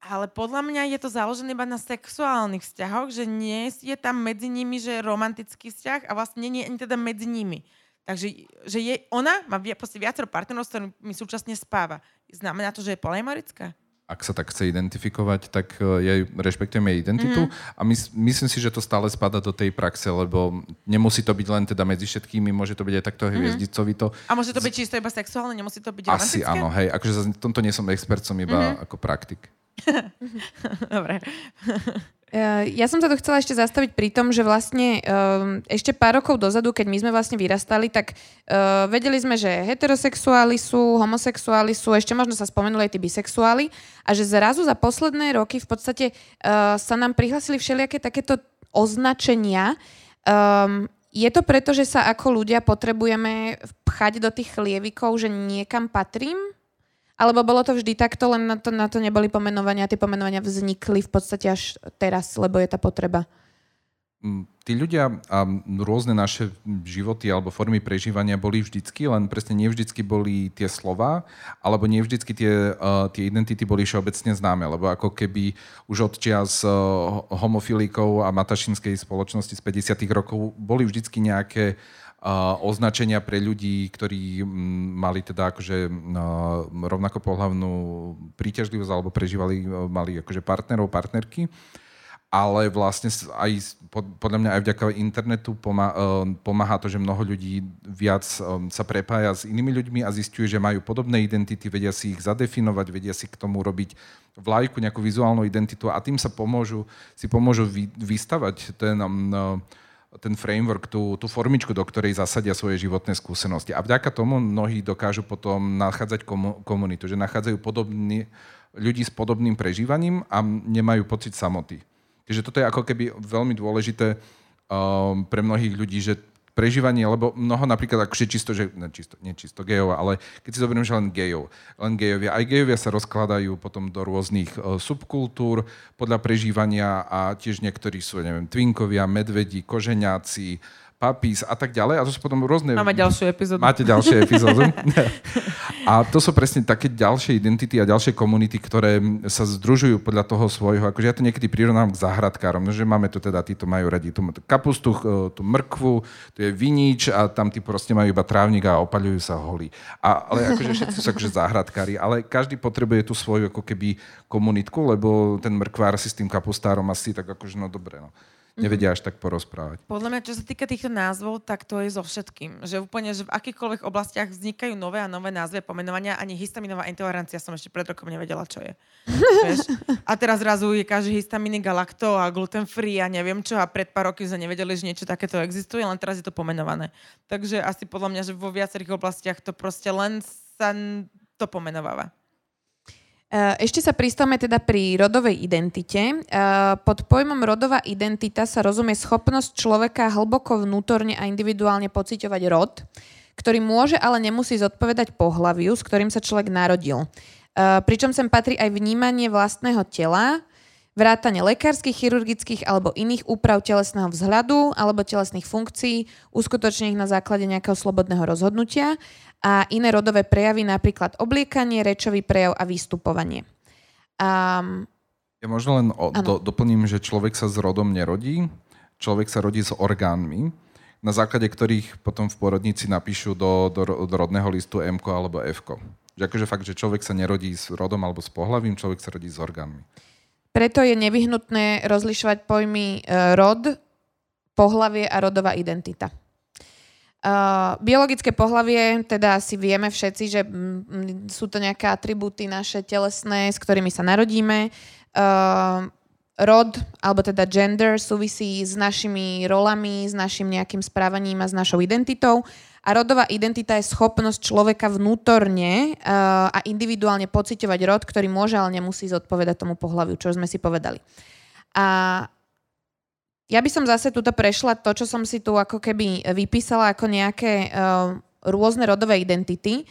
ale podľa mňa je to založené iba na sexuálnych vzťahoch, že nie je tam medzi nimi, že romantický vzťah a vlastne nie je ani teda medzi nimi. Takže že je, ona má proste viacero partnerov, s ktorými súčasne spáva. Znamená to, že je polyamorická? ak sa tak chce identifikovať, tak e, jej rešpektujem jej identitu mm-hmm. a mys- myslím si, že to stále spada do tej praxe, lebo nemusí to byť len teda medzi všetkými, môže to byť aj takto hviezdicovito. A môže to byť čisto iba sexuálne, nemusí to byť Asi romantické? áno, hej, akože v tomto nie som expert, som iba mm-hmm. ako praktik. Dobre. Eh, Ja som sa tu chcela ešte zastaviť pri tom, že vlastne um, ešte pár rokov dozadu, keď my sme vlastne vyrastali, tak uh, vedeli sme, že heterosexuáli sú, homosexuáli sú, ešte možno sa spomenuli aj tí bisexuáli a že zrazu za posledné roky v podstate uh, sa nám prihlasili všelijaké takéto označenia. Um, je to preto, že sa ako ľudia potrebujeme pchať do tých chlievikov, že niekam patrím? Alebo bolo to vždy takto, len na to, na to neboli pomenovania, tie pomenovania vznikli v podstate až teraz, lebo je tá potreba. Mm, Tí ľudia a rôzne naše životy alebo formy prežívania boli vždycky, len presne nevždycky boli tie slova, alebo nevždycky tie, uh, tie identity boli všeobecne známe, lebo ako keby už od čias uh, homofilíkov a matašinskej spoločnosti z 50 rokov boli vždycky nejaké uh, označenia pre ľudí, ktorí mm, mali teda akože uh, rovnako pohľavnú príťažlivosť alebo prežívali, uh, mali akože partnerov, partnerky ale vlastne aj podľa mňa aj vďaka internetu eh, pomáha to, že mnoho ľudí viac eh, sa prepája s inými ľuďmi a zistuje, že majú podobné identity, vedia si ich zadefinovať, vedia si k tomu robiť vlajku, nejakú vizuálnu identitu a tým sa pomôžu, si pomôžu vy, vystavať ten, mm, ten framework, tú, tú formičku, do ktorej zasadia svoje životné skúsenosti. A vďaka tomu mnohí dokážu potom nachádzať komu- komunitu, že nachádzajú podobný, ľudí s podobným prežívaním a nemajú pocit samoty. Takže toto je ako keby veľmi dôležité um, pre mnohých ľudí, že prežívanie, lebo mnoho napríklad akože čisto, že, ne, čisto, nie čisto gejov, ale keď si zoberiem, že len gejov, len gejovia, aj gejovia sa rozkladajú potom do rôznych uh, subkultúr podľa prežívania a tiež niektorí sú, neviem, twinkovia, medvedi, kožeňáci, papís a tak ďalej. A to sú potom rôzne... Máme ďalšiu epizódu. Máte ďalšie epizódu. a to sú presne také ďalšie identity a ďalšie komunity, ktoré sa združujú podľa toho svojho. Akože ja to niekedy prirovnám k záhradkárom, no, že máme tu teda, títo majú radi tú kapustu, ch- tú mrkvu, tu je vinič a tam tí proste majú iba trávnik a opaľujú sa holí. A, ale akože všetci sú akože záhradkári, ale každý potrebuje tú svoju ako keby komunitku, lebo ten mrkvár si s tým kapustárom asi tak akože no dobre, no. Nevedia až tak porozprávať. Podľa mňa, čo sa týka týchto názvov, tak to je so všetkým. Že úplne, že v akýchkoľvek oblastiach vznikajú nové a nové názvy a pomenovania. Ani histaminová intolerancia som ešte pred rokom nevedela, čo je. Vieš? A teraz zrazu je každý histaminik a lakto a gluten free a neviem čo. A pred pár roky sme nevedeli, že niečo takéto existuje, len teraz je to pomenované. Takže asi podľa mňa, že vo viacerých oblastiach to proste len sa to pomenováva. Eh, Ešte sa pristavme teda pri rodovej identite. Eh, Pod pojmom rodová identita sa rozumie schopnosť človeka hlboko vnútorne a individuálne pociťovať rod, ktorý môže, ale nemusí zodpovedať pohľaviu, s ktorým sa človek narodil. Eh, Pričom sem patrí aj vnímanie vlastného tela, vrátanie lekárskych, chirurgických alebo iných úprav telesného vzhľadu alebo telesných funkcií, uskutočnených na základe nejakého slobodného rozhodnutia a iné rodové prejavy, napríklad obliekanie, rečový prejav a vystupovanie. Um, Ja možno len o, do, doplním, že človek sa s rodom nerodí, človek sa rodí s orgánmi, na základe ktorých potom v porodnici napíšu do, do, do rodného listu M alebo F. Že akože fakt, že človek sa nerodí s rodom alebo s pohlavím, človek sa rodí s orgánmi. preto je nevyhnutné rozlišovať pojmy e, rod, pohlavie a rodová identita. Uh, biologické pohlavie, teda si vieme všetci, že mm, sú to nejaké atribúty naše telesné, s ktorými sa narodíme. Uh, rod, alebo teda gender súvisí s našimi rolami, s našim nejakým správaním a s našou identitou. A rodová identita je schopnosť človeka vnútorne uh, a individuálne pociťovať rod, ktorý môže, ale nemusí zodpovedať tomu pohľaviu, čo sme si povedali. A ja by som zase tuto prešla to, čo som si tu ako keby vypísala ako nejaké uh, rôzne rodové identity.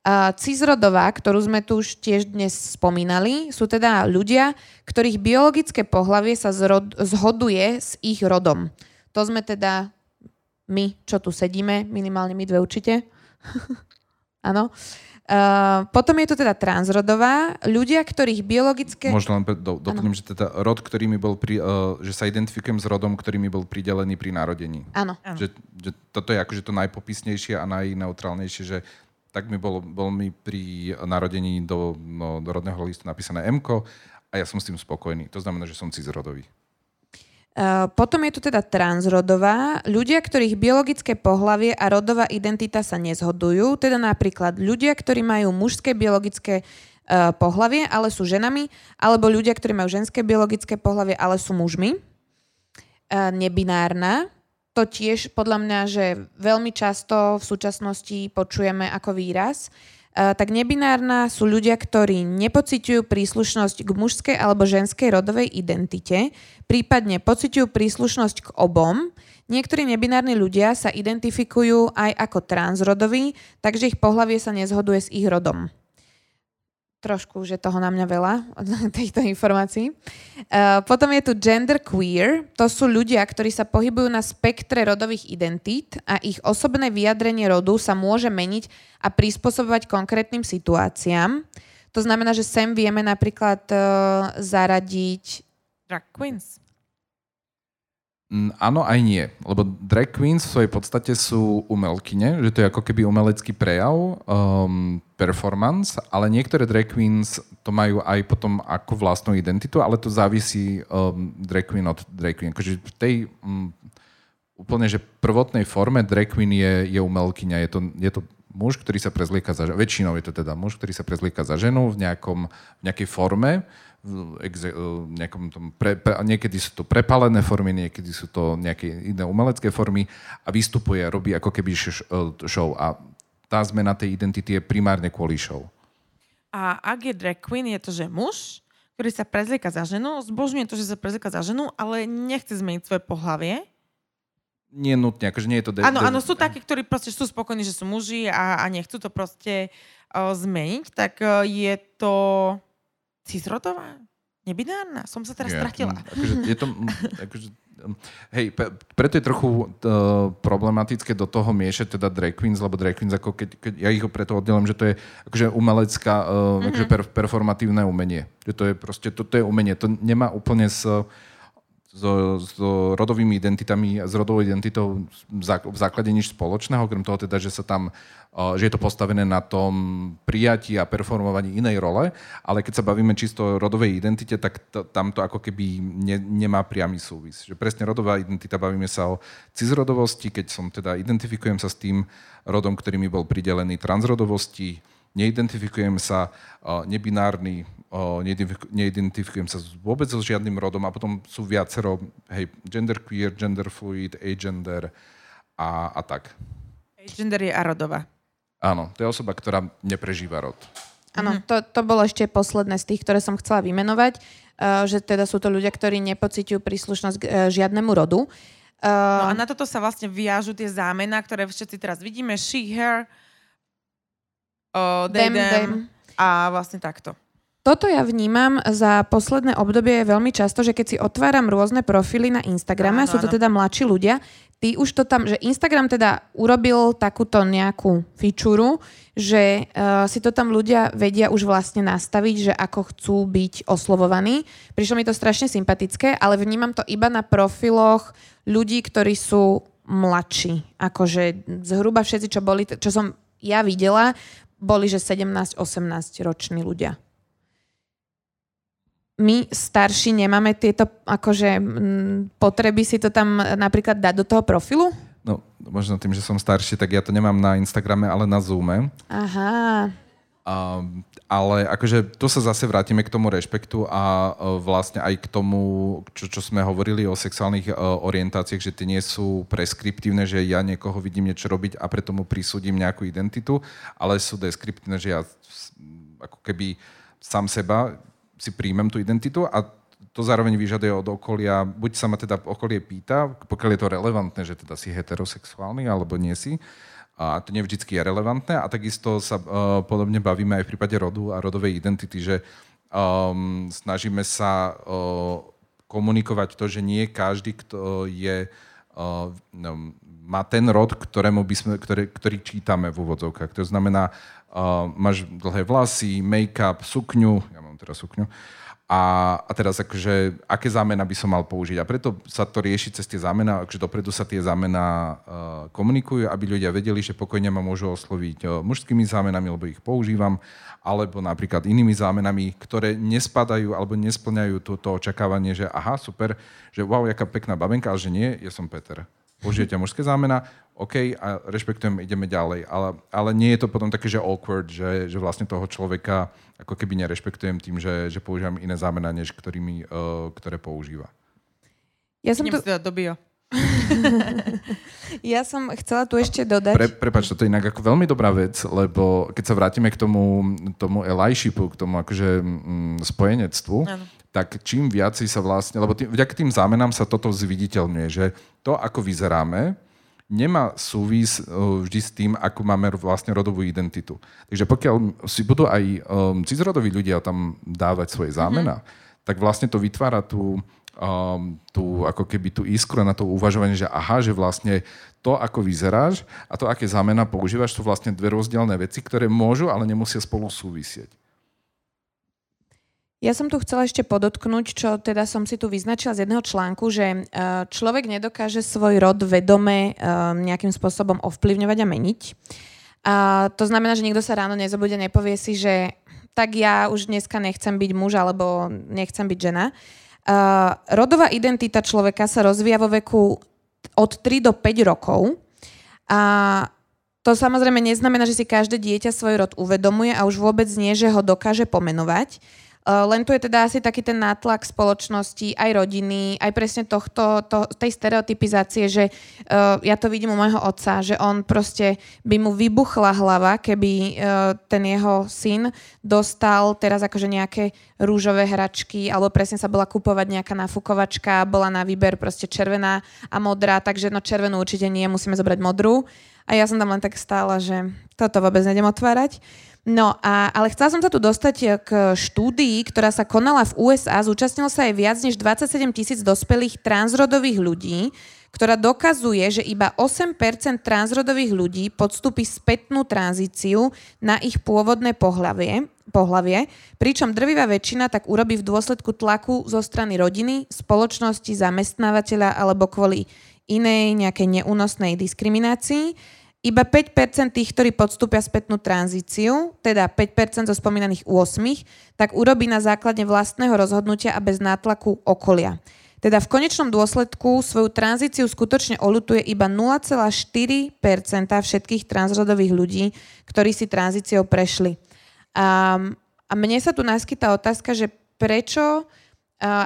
Uh, cisrodová, ktorú sme tu už tiež dnes spomínali, sú teda ľudia, ktorých biologické pohlavie sa zrod, zhoduje s ich rodom. To sme teda my, čo tu sedíme, minimálne my dve určite. Áno. Uh, potom je tu teda transrodová, ľudia, ktorých biologické... Možno len do, doplním, že teda rod, ktorý mi bol pri, uh, že sa identifikujem s rodom, ktorý mi bol pridelený pri narodení. Áno. Že, že toto je akože to najpopisnejšie a najneutrálnejšie, že tak mi bolo, bol mi pri narodení do, no, do rodného listu napísané M a ja som s tým spokojný. To znamená, že som cizrodový. Uh, potom je tu teda transrodová. Ľudia, ktorých biologické pohlavie a rodová identita sa nezhodujú, teda napríklad ľudia, ktorí majú mužské biologické uh, pohlavie, ale sú ženami, alebo ľudia, ktorí majú ženské biologické pohlavie, ale sú mužmi. Uh, nebinárna, to tiež podľa mňa, že veľmi často v súčasnosti počujeme ako výraz, tak nebinárna sú ľudia, ktorí nepociťujú príslušnosť k mužskej alebo ženskej rodovej identite, prípadne pociťujú príslušnosť k obom. Niektorí nebinárni ľudia sa identifikujú aj ako transrodoví, takže ich pohlavie sa nezhoduje s ich rodom trošku, že toho na mňa veľa, týchto informácií. Uh, potom je tu gender queer. To sú ľudia, ktorí sa pohybujú na spektre rodových identít a ich osobné vyjadrenie rodu sa môže meniť a prispôsobovať konkrétnym situáciám. To znamená, že sem vieme napríklad uh, zaradiť... Drag queens. Mm, áno, aj nie. Lebo drag queens v svojej podstate sú umelkyne, že to je ako keby umelecký prejav, um, performance, ale niektoré drag queens to majú aj potom ako vlastnú identitu, ale to závisí um, drag queen od drag queen. Akože v tej um, úplne, že prvotnej forme drag queen je, je umelkyňa. Je to, je to muž, ktorý sa prezlieka za ženu. Väčšinou je to teda muž, ktorý sa prezlieka za ženu v, nejakom, v nejakej forme exe, nejakom tom pre, pre, niekedy sú to prepalené formy, niekedy sú to nejaké iné umelecké formy a vystupuje, robí ako keby show. A tá zmena tej identity je primárne kvôli show. A ak je drag queen, je to, že muž, ktorý sa prezlieka za ženu, zbožňuje to, že sa prezlieka za ženu, ale nechce zmeniť svoje pohlavie. Nie nutne, akože nie je to... De- áno, áno, sú takí, ktorí proste sú spokojní, že sú muži a, a nechcú to proste uh, zmeniť, tak uh, je to Cisrodová? Nebinárna? Som sa teraz yeah. stratila. Mm, akože je to, mm, akože, mm, hej, preto je trochu uh, problematické do toho miešať teda drag queens, lebo drag queens, ako keď, keď ja ich preto oddelím, že to je akože umelecká, uh, mm-hmm. akože per, performatívne umenie. Že to je proste, to, to je umenie. To nemá úplne s, so, so rodovými identitami, s rodovou identitou v základe nič spoločného, okrem toho teda, že sa tam, že je to postavené na tom prijatí a performovaní inej role, ale keď sa bavíme čisto o rodovej identite, tak to, tam to ako keby ne, nemá priamy súvis. Že presne rodová identita, bavíme sa o cizrodovosti, keď som teda identifikujem sa s tým rodom, ktorý mi bol pridelený transrodovosti, neidentifikujem sa, nebinárny, neidentifikujem sa vôbec so žiadnym rodom a potom sú viacero, hej, genderqueer, genderfluid, agender a, a tak. Agender je arodová. Áno, to je osoba, ktorá neprežíva rod. Áno, mhm. to, to bolo ešte posledné z tých, ktoré som chcela vymenovať, uh, že teda sú to ľudia, ktorí nepociťujú príslušnosť k uh, žiadnemu rodu. Uh, no a na toto sa vlastne viažú tie zámena, ktoré všetci teraz vidíme. She, her, uh, they, them, them, them. A vlastne takto. Toto ja vnímam za posledné obdobie veľmi často, že keď si otváram rôzne profily na Instagrame, áno, sú to áno. teda mladší ľudia, ty už to tam, že Instagram teda urobil takúto nejakú fičuru, že uh, si to tam ľudia vedia už vlastne nastaviť, že ako chcú byť oslovovaní. Prišlo mi to strašne sympatické, ale vnímam to iba na profiloch ľudí, ktorí sú mladší. Akože zhruba všetci, čo boli, čo som ja videla, boli, že 17-18 roční ľudia. My starší nemáme tieto akože, potreby si to tam napríklad dať do toho profilu? No, možno tým, že som starší, tak ja to nemám na Instagrame, ale na Zoome. Aha. Um, ale akože tu sa zase vrátime k tomu rešpektu a uh, vlastne aj k tomu, čo, čo sme hovorili o sexuálnych uh, orientáciách, že tie nie sú preskriptívne, že ja niekoho vidím niečo robiť a preto mu prisúdim nejakú identitu, ale sú deskriptívne, že ja ako keby sám seba si príjmem tú identitu a to zároveň vyžaduje od okolia, buď sa ma teda okolie pýta, pokiaľ je to relevantné, že teda si heterosexuálny alebo nie si, a to nevždycky je relevantné a takisto sa uh, podobne bavíme aj v prípade rodu a rodovej identity, že um, snažíme sa uh, komunikovať to, že nie každý, kto je, uh, má ten rod, ktorému by sme, ktorý, ktorý čítame v úvodzovkách. To znamená, uh, máš dlhé vlasy, make-up, sukňu, ja mám teraz sukňu, a, a teraz akože, aké zámena by som mal použiť. A preto sa to rieši cez tie zámena, akože dopredu sa tie zámena uh, komunikujú, aby ľudia vedeli, že pokojne ma môžu osloviť uh, mužskými zámenami, lebo ich používam, alebo napríklad inými zámenami, ktoré nespadajú alebo nesplňajú to, to očakávanie, že aha, super, že wow, jaká pekná babenka, ale že nie, ja som Peter. Použijete mužské zámena, OK, a rešpektujem, ideme ďalej. Ale, ale nie je to potom také, že awkward, že, že vlastne toho človeka ako keby nerešpektujem tým, že, že používam iné zámena, než ktorými, uh, ktoré používa. Ja som to... do bio. ja som chcela tu ešte dodať... Pre, prepač, to je inak ako veľmi dobrá vec, lebo keď sa vrátime k tomu, tomu Elishipu, k tomu akože mm, spojenectvu, ano. Tak čím viac sa vlastne, lebo tým, vďaka tým zámenám sa toto zviditeľňuje, že to, ako vyzeráme, nemá súvis uh, vždy s tým, ako máme vlastne rodovú identitu. Takže pokiaľ si budú aj um, cizrodoví ľudia tam dávať svoje zámena, mm-hmm. tak vlastne to vytvára tú, um, tú, ako keby tú iskru na to uvažovanie, že aha, že vlastne to, ako vyzeráš a to, aké zámena používaš, sú vlastne dve rozdielne veci, ktoré môžu, ale nemusia spolu súvisieť. Ja som tu chcela ešte podotknúť, čo teda som si tu vyznačila z jedného článku, že e, človek nedokáže svoj rod vedome e, nejakým spôsobom ovplyvňovať a meniť. A to znamená, že niekto sa ráno nezobude, nepovie si, že tak ja už dneska nechcem byť muž alebo nechcem byť žena. Uh, rodová identita človeka sa rozvíja vo veku od 3 do 5 rokov. A to samozrejme neznamená, že si každé dieťa svoj rod uvedomuje a už vôbec nie, že ho dokáže pomenovať. Eh, len tu je teda asi taký ten nátlak spoločnosti, aj rodiny, aj presne tohto, to, tej stereotypizácie, že uh, ja to vidím u môjho otca, že on proste by mu vybuchla hlava, keby uh, ten jeho syn dostal teraz akože nejaké rúžové hračky, alebo presne sa bola kupovať nejaká nafukovačka, bola na výber proste červená a modrá, takže no červenú určite nie, musíme zobrať modrú. A ja som tam len tak stála, že toto vôbec nejdem otvárať. No, a, ale chcela som sa tu dostať eh, k štúdii, ktorá sa konala v USA. Zúčastnilo sa aj viac než 27 tisíc dospelých transrodových ľudí, ktorá dokazuje, že iba 8% transrodových ľudí podstúpi spätnú tranzíciu na ich pôvodné pohlavie, pohlavie, pričom drvivá väčšina tak urobí v dôsledku tlaku zo strany rodiny, spoločnosti, zamestnávateľa alebo kvôli inej nejakej neúnosnej diskriminácii. Iba 5% tých, ktorí podstúpia spätnú tranzíciu, teda 5% zo spomínaných 8, tak urobí na základe vlastného rozhodnutia a bez nátlaku okolia. Teda v konečnom dôsledku svoju tranzíciu skutočne olutuje iba 0,4% všetkých transrodových ľudí, ktorí si tranzíciou prešli. A, a mne sa tu naskytá otázka, že prečo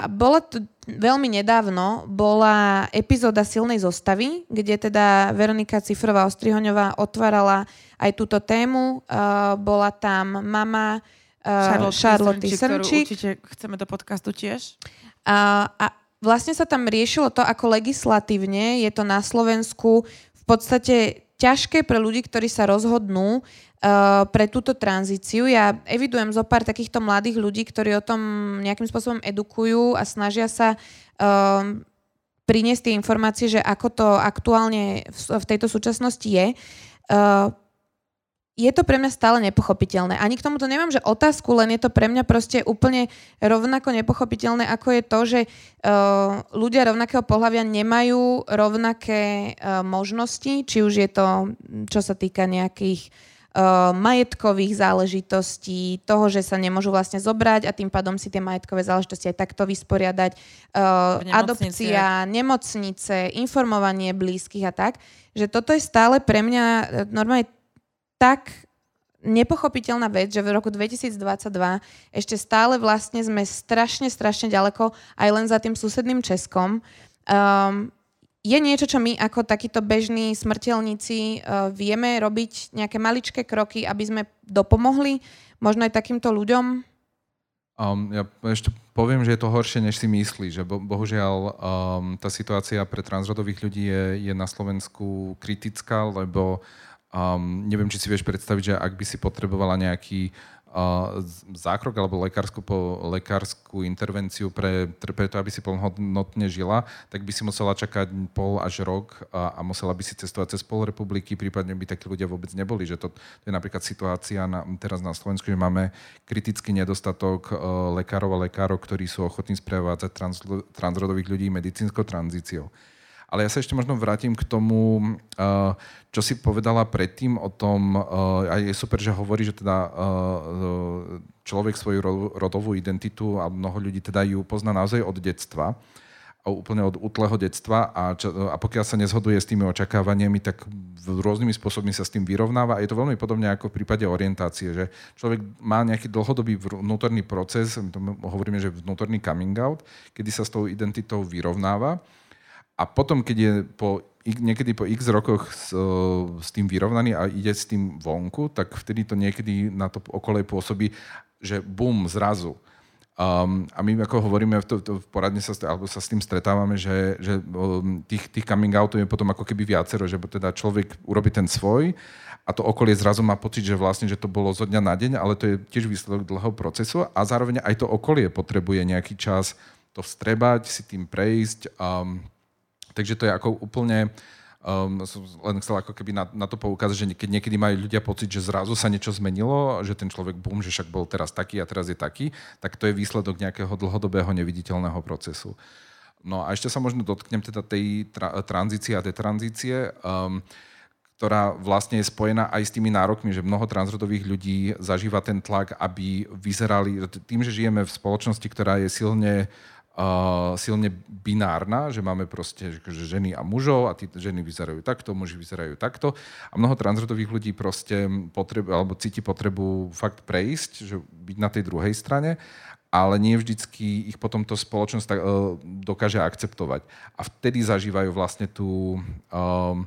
bola to veľmi nedávno, bola epizóda silnej zostavy, kde teda Veronika Cifrová Ostrihoňová otvárala aj túto tému. Uh, bola tam mama uh, Charlotte Srnčík. určite chceme do podcastu tiež. Uh, a vlastne sa tam riešilo to, ako legislatívne je to na Slovensku v podstate ťažké pre ľudí, ktorí sa rozhodnú pre túto tranzíciu. Ja evidujem zo pár takýchto mladých ľudí, ktorí o tom nejakým spôsobom edukujú a snažia sa uh, priniesť tie informácie, že ako to aktuálne v, v tejto súčasnosti je. Uh, je to pre mňa stále nepochopiteľné. Ani k tomuto nemám, že otázku, len je to pre mňa proste úplne rovnako nepochopiteľné, ako je to, že uh, ľudia rovnakého pohľavia nemajú rovnaké uh, možnosti, či už je to, čo sa týka nejakých Uh, majetkových záležitostí, toho, že sa nemôžu vlastne zobrať a tým pádom si tie majetkové záležitosti aj takto vysporiadať, uh, adopcia, nemocnice, informovanie blízkych a tak, že toto je stále pre mňa uh, normálne tak nepochopiteľná vec, že v roku 2022 ešte stále vlastne sme strašne, strašne ďaleko aj len za tým susedným Českom. Um, je niečo, čo my ako takíto bežní smrteľníci uh, vieme robiť nejaké maličké kroky, aby sme dopomohli možno aj takýmto ľuďom? Um, ja ešte poviem, že je to horšie, než si myslí, že bo, bohužiaľ um, tá situácia pre transrodových ľudí je, je na Slovensku kritická, lebo um, neviem, či si vieš predstaviť, že ak by si potrebovala nejaký zákrok alebo lekárskú, po, lekárskú intervenciu pre, pre to, aby si plnohodnotne žila, tak by si musela čakať pol až rok a, a musela by si cestovať cez pol republiky, prípadne by takí ľudia vôbec neboli. Že to, to je napríklad situácia na, teraz na Slovensku, že máme kritický nedostatok uh, lekárov a lekárov, ktorí sú ochotní sprevádzať trans, transrodových ľudí medicínskou tranzíciou. Ale ja sa ešte možno vrátim k tomu, uh, čo si povedala predtým o tom, uh, a je super, že hovorí, že teda uh, človek svoju rodovú identitu a mnoho ľudí teda ju pozná naozaj od detstva úplne od útleho detstva a, čo, a pokiaľ sa nezhoduje s tými očakávaniami, tak rôznymi spôsobmi sa s tým vyrovnáva. A je to veľmi podobne ako v prípade orientácie, že človek má nejaký dlhodobý vnútorný proces, my to hovoríme, že vnútorný coming out, kedy sa s tou identitou vyrovnáva a potom, keď je po, niekedy po x rokoch s, s tým vyrovnaný a ide s tým vonku, tak vtedy to niekedy na to okolej pôsobí, že bum, zrazu. Um, a my ako hovoríme to, to, v poradne sa, alebo sa s tým stretávame, že, že um, tých, tých coming outov je potom ako keby viacero, že teda človek urobí ten svoj a to okolie zrazu má pocit, že vlastne, že to bolo zo dňa na deň, ale to je tiež výsledok dlhého procesu a zároveň aj to okolie potrebuje nejaký čas to vstrebať, si tým prejsť. Um, Takže to je ako úplne, um, len chcel ako keby na, na to poukázať, že keď niekedy majú ľudia pocit, že zrazu sa niečo zmenilo, že ten človek bum, že však bol teraz taký a teraz je taký, tak to je výsledok nejakého dlhodobého neviditeľného procesu. No a ešte sa možno dotknem teda tej tra- tranzície a detranzície, um, ktorá vlastne je spojená aj s tými nárokmi, že mnoho transrodových ľudí zažíva ten tlak, aby vyzerali, tým, že žijeme v spoločnosti, ktorá je silne uh, silne binárna, že máme proste že ženy a mužov a tí ženy vyzerajú takto, muži vyzerajú takto a mnoho transrodových ľudí proste potrebu, alebo cíti potrebu fakt prejsť, že byť na tej druhej strane ale nie vždycky ich potom to spoločnosť tak, uh, dokáže akceptovať. A vtedy zažívajú vlastne tú... Uh,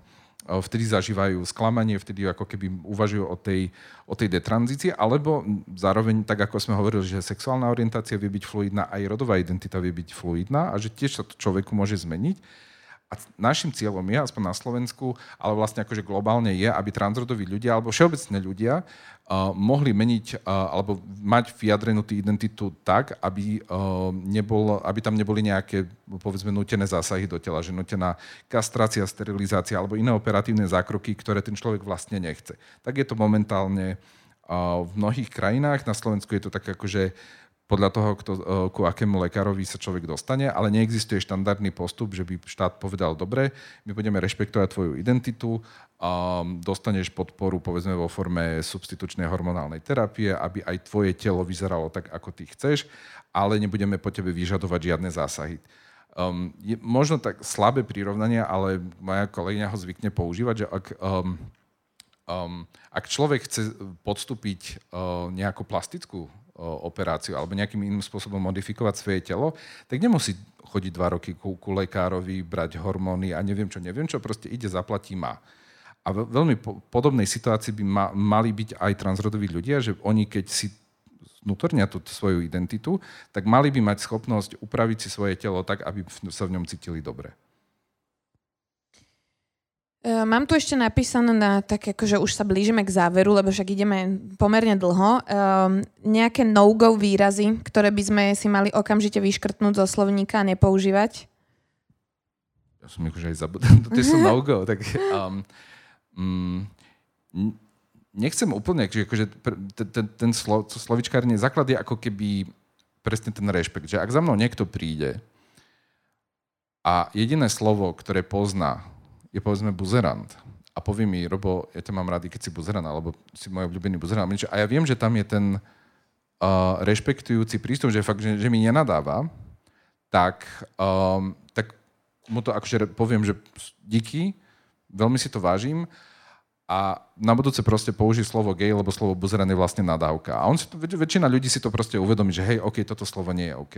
vtedy zažívajú sklamanie, vtedy ako keby uvažujú o tej, o tej detranzícii, alebo zároveň, tak ako sme hovorili, že sexuálna orientácia vie byť fluidná, aj rodová identita vie byť fluidná a že tiež sa to človeku môže zmeniť. A našim cieľom je, aspoň na Slovensku, ale vlastne akože globálne je, aby transrodoví ľudia alebo všeobecne ľudia uh, mohli meniť uh, alebo mať vyjadrenú tú identitu tak, aby, uh, nebol, aby tam neboli nejaké, povedzme, nutené zásahy do tela, že nutená kastrácia, sterilizácia alebo iné operatívne zákroky, ktoré ten človek vlastne nechce. Tak je to momentálne uh, v mnohých krajinách. Na Slovensku je to tak akože podľa toho, kto, e, ku akému lekárovi sa človek dostane, ale neexistuje štandardný postup, že by štát povedal, dobre, my budeme rešpektovať tvoju identitu, a dostaneš podporu povedzme vo forme substitučnej hormonálnej terapie, aby aj tvoje telo vyzeralo tak, ako ty chceš, ale nebudeme po tebe vyžadovať žiadne zásahy. Um, je možno tak slabé prirovnanie, ale moja kolegyňa ho zvykne používať, že ak, um, um, ak človek chce podstúpiť uh, nejakú plastickú operáciu alebo nejakým iným spôsobom modifikovať svoje telo, tak nemusí chodiť dva roky ku, ku lekárovi, brať hormóny a neviem čo, neviem čo, proste ide, zaplatí, má. A v veľmi po, podobnej situácii by ma, mali byť aj transrodoví ľudia, že oni keď si vnútornia tú svoju identitu, tak mali by mať schopnosť upraviť si svoje telo tak, aby sa v ňom cítili dobre. E, mám tu ešte napísané na tak, akože už sa blížime k záveru, lebo však ideme pomerne dlho. Um, nejaké no-go výrazy, ktoré by sme si mali okamžite vyškrtnúť zo slovníka a nepoužívať? Ja som ich už aj zabudol. To sú no-go. Tak, um, um, nechcem úplne, že akože ten, ten slo, slovičkárne základ je ako keby presne ten rešpekt, že ak za mnou niekto príde a jediné slovo, ktoré pozná, je povedzme buzerant a povie mi, Robo, ja ťa mám rád, keď si buzerant, alebo si môj obľúbený buzerant. A ja viem, že tam je ten uh, rešpektujúci prístup, že fakt, že, že mi nenadáva, tak, um, tak mu to akože poviem, že díky, veľmi si to vážim, a na budúce proste použij slovo gay, lebo slovo buzeran je vlastne nadávka. A on si to, väčšina ľudí si to proste uvedomí, že hej, OK, toto slovo nie je OK.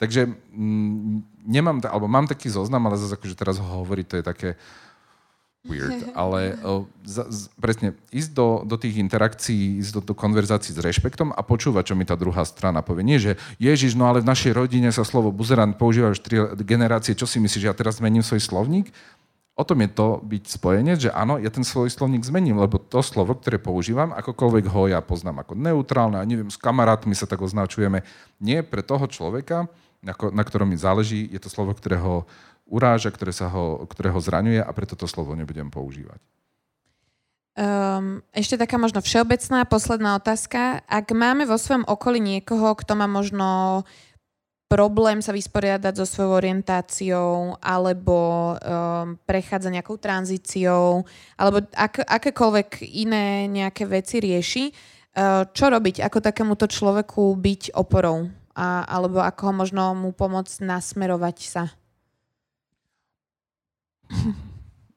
Takže mm, nemám, alebo mám taký zoznam, ale zase akože teraz ho hovoriť, to je také weird. Ale o, za, z, presne, ísť do, do tých interakcií, ísť do, do konverzácií s rešpektom a počúvať, čo mi tá druhá strana povie. Nie, že Ježiš, no ale v našej rodine sa slovo buzeran používa už tri generácie, čo si myslíš, že ja teraz zmením svoj slovník? O tom je to byť spojenec, že áno, ja ten svoj slovník zmením, lebo to slovo, ktoré používam, akokoľvek ho ja poznám ako neutrálne a neviem, s kamarátmi sa tak označujeme, nie pre toho človeka, na, na ktorom mi záleží, je to slovo, ktoré ho uráža, ktoré, sa ho, ktoré ho zraňuje a preto to slovo nebudem používať. Um, ešte taká možno všeobecná posledná otázka. Ak máme vo svojom okolí niekoho, kto má možno problém sa vysporiadať so svojou orientáciou alebo um, prechádza nejakou tranzíciou alebo ak, akékoľvek iné nejaké veci rieši, uh, čo robiť? Ako takémuto človeku byť oporou? A, alebo ako ho možno mu pomôcť nasmerovať sa?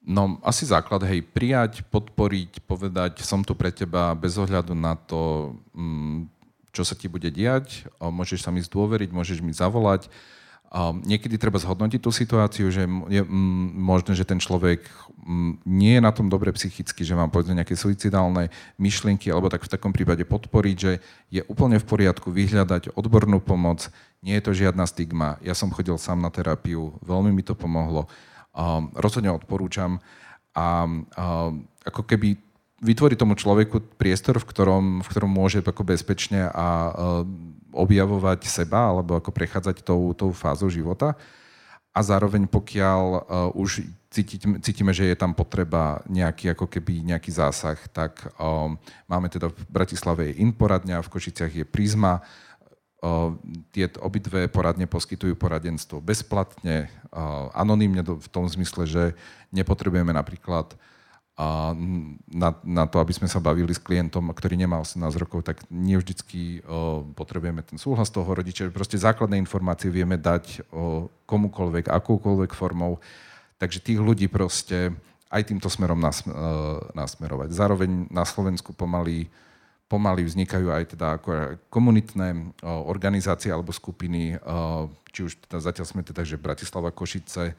No, asi základ, hej, prijať, podporiť, povedať, som tu pre teba bez ohľadu na to, mm, čo sa ti bude diať, môžeš sa mi zdôveriť, môžeš mi zavolať. Niekedy treba zhodnotiť tú situáciu, že je možné, že ten človek nie je na tom dobre psychicky, že má povedzme nejaké suicidálne myšlienky, alebo tak v takom prípade podporiť, že je úplne v poriadku vyhľadať odbornú pomoc, nie je to žiadna stigma. Ja som chodil sám na terapiu, veľmi mi to pomohlo. Rozhodne odporúčam. A ako keby vytvoriť tomu človeku priestor, v ktorom, v ktorom môže ako bezpečne a uh, objavovať seba alebo ako prechádzať tou, tou fázou života. A zároveň pokiaľ uh, už cítime, cítime, že je tam potreba nejaký, ako keby nejaký zásah, tak um, máme teda v Bratislave je Inporadňa, v Košiciach je Prisma, tie obidve poradne poskytujú poradenstvo bezplatne, anonymne v tom zmysle, že nepotrebujeme napríklad a na, na to, aby sme sa bavili s klientom, ktorý nemá 18 rokov, tak nie vždycky o, potrebujeme ten súhlas toho rodiča. Proste základné informácie vieme dať o komukoľvek, akúkoľvek formou. Takže tých ľudí proste aj týmto smerom nas, e, nasmerovať. Zároveň na Slovensku pomaly, pomaly vznikajú aj teda ako komunitné o, organizácie alebo skupiny, o, či už teda zatiaľ sme teda, že Bratislava, Košice,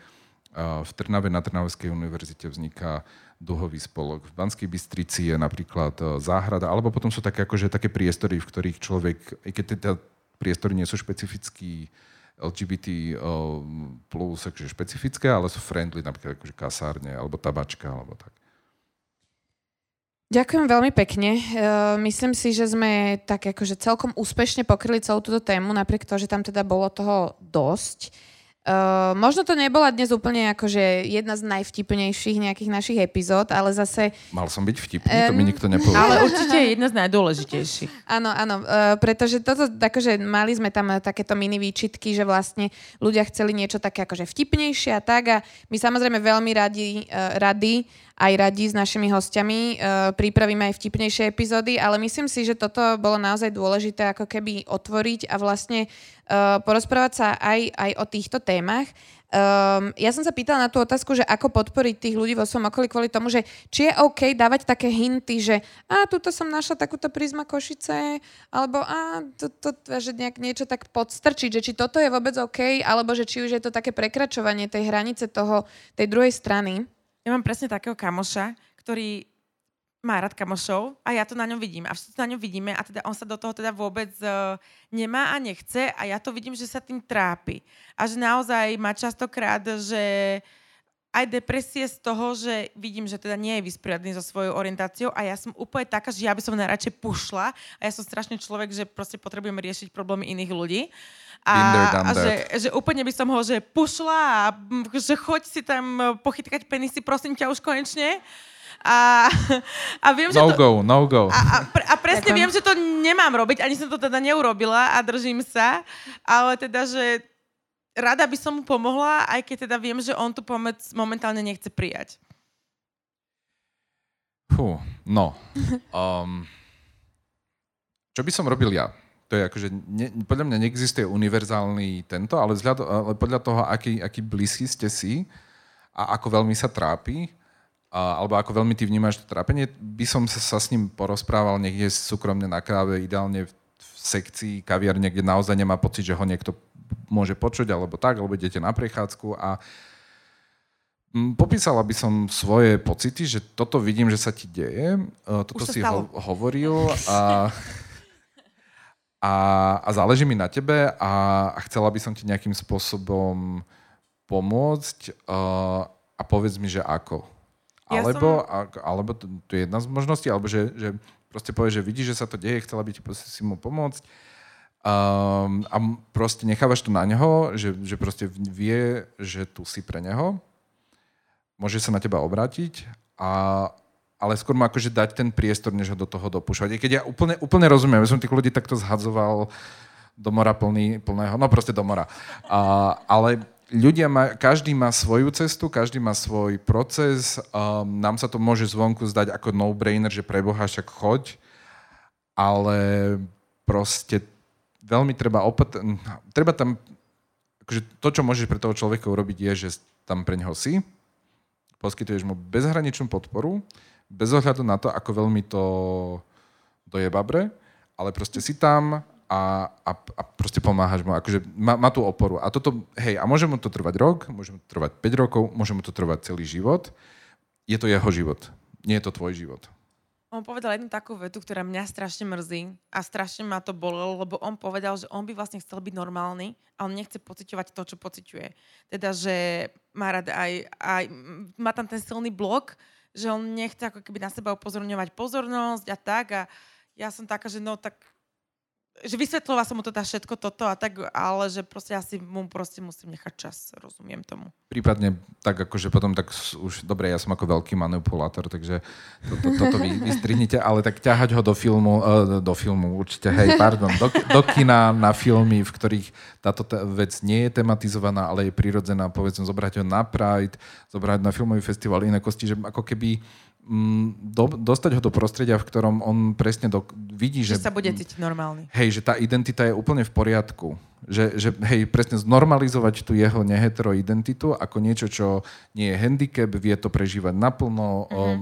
v Trnave na Trnavskej univerzite vzniká duhový spolok. V Banskej Bystrici je napríklad e, záhrada, alebo potom sú také, akože, také priestory, v ktorých človek, aj keď teda priestory nie sú špecifický LGBT e, plus akože špecifické, ale sú friendly, napríklad akože kasárne, alebo tabačka, alebo tak. Ďakujem veľmi pekne. Uh, myslím si, že sme tak akože celkom úspešne pokryli celú túto tému, napriek toho, že tam teda bolo toho dosť. Uh, možno to nebola dnes úplne akože jedna z najvtipnejších nejakých našich epizód, ale zase... Mal som byť vtipný, um, to mi nikto nepovedal. Ale určite je jedna z najdôležitejších. Áno, áno, uh, pretože toto, akože mali sme tam takéto mini výčitky, že vlastne ľudia chceli niečo také akože vtipnejšie a tak a my samozrejme veľmi radi, uh, radi aj radi s našimi hostiami. Uh, pripravíme aj vtipnejšie epizódy, ale myslím si, že toto bolo naozaj dôležité ako keby otvoriť a vlastne uh, porozprávať sa aj, aj o týchto témach. Um, ja som sa pýtala na tú otázku, že ako podporiť tých ľudí vo svojom okolí kvôli tomu, že či je OK dávať také hinty, že a tuto som našla takúto prízma Košice, alebo a to, to, že nejak niečo tak podstrčiť, že či toto je vôbec OK, alebo že či už je to také prekračovanie tej hranice toho, tej druhej strany. Ja mám presne takého kamoša, ktorý má rád kamošov a ja to na ňom vidím. A všetci na ňom vidíme a teda on sa do toho teda vôbec uh, nemá a nechce a ja to vidím, že sa tým trápi. A že naozaj má častokrát, že aj depresie z toho, že vidím, že teda nie je vysporiadný so svojou orientáciou a ja som úplne taká, že ja by som najradšej pušla a ja som strašne človek, že proste potrebujem riešiť problémy iných ľudí. A, a že, že úplne by som ho, že pušla a že choď si tam e, pochytkať penisy, prosím ťa už konečne. A, a viem, no že to, go, no go. A, a, pre, a presne Ďakujem. viem, že to nemám robiť, ani som to teda neurobila a držím sa, ale teda, že rada by som mu pomohla, aj keď teda viem, že on tu pomoc momentálne nechce prijať. Fú, no. Um, čo by som robil ja? to je akože, ne, podľa mňa neexistuje univerzálny tento, ale, vzhľad, ale podľa toho, aký, aký blízky ste si a ako veľmi sa trápi, alebo ako veľmi ty vnímaš to trápenie, by som sa, sa s ním porozprával niekde súkromne na káve, ideálne v, v sekcii kaviarne, kde naozaj nemá pocit, že ho niekto môže počuť, alebo tak, alebo idete na prechádzku a mm, Popísala by som svoje pocity, že toto vidím, že sa ti deje. E, toto si ho, hovoril a, a, a záleží mi na tebe a, a chcela by som ti nejakým spôsobom pomôcť uh, a povedz mi, že ako. Ja alebo, som... a, alebo to, to je jedna z možností, alebo že, že proste povie, že vidíš, že sa to deje, chcela by ti si mu pomôcť. Um, a proste nechávaš to na neho, že, že proste vie, že tu si pre neho. Môže sa na teba obrátiť, a, ale skôr má akože dať ten priestor, než ho do toho dopúšťať. I keď ja úplne, úplne rozumiem, ja som tých ľudí takto zhadzoval do mora plný, plného, no proste do mora. A, ale ľudia má, každý má svoju cestu, každý má svoj proces. Um, nám sa to môže zvonku zdať ako no-brainer, že preboha však choď, ale proste veľmi treba opat... Treba tam... Akože to, čo môžeš pre toho človeka urobiť, je, že tam pre neho si, poskytuješ mu bezhraničnú podporu, bez ohľadu na to, ako veľmi to doje babre, ale proste si tam, a, a, a proste pomáhaš mu, akože má, má tú oporu. A toto, hej, a môže mu to trvať rok, môže mu to trvať 5 rokov, môže mu to trvať celý život. Je to jeho život, nie je to tvoj život. On povedal jednu takú vetu, ktorá mňa strašne mrzí a strašne ma to bolelo, lebo on povedal, že on by vlastne chcel byť normálny a nechce pociťovať to, čo pociťuje. Teda, že má rád aj, aj má tam ten silný blok, že on nechce ako keby na seba upozorňovať pozornosť a tak a ja som taká, že no tak že vysvetlovala som mu teda všetko toto a tak, ale že proste asi mu proste musím nechať čas, rozumiem tomu. Prípadne tak akože potom tak už, dobre, ja som ako veľký manipulátor, takže to, to, toto vy, vystrihnite, ale tak ťahať ho do filmu, uh, do filmu určite, hej, pardon, do, do kina na filmy, v ktorých táto vec nie je tematizovaná, ale je prirodzená, povedzme, zobrať ho na Pride, zobrať na filmový festival iné kosti, že ako keby do, dostať ho do prostredia, v ktorom on presne do, vidí, že... Že sa bude cítiť normálny. Hej, že tá identita je úplne v poriadku. Že, že hej, presne znormalizovať tú jeho nehetero identitu ako niečo, čo nie je handicap, vie to prežívať naplno, mm-hmm.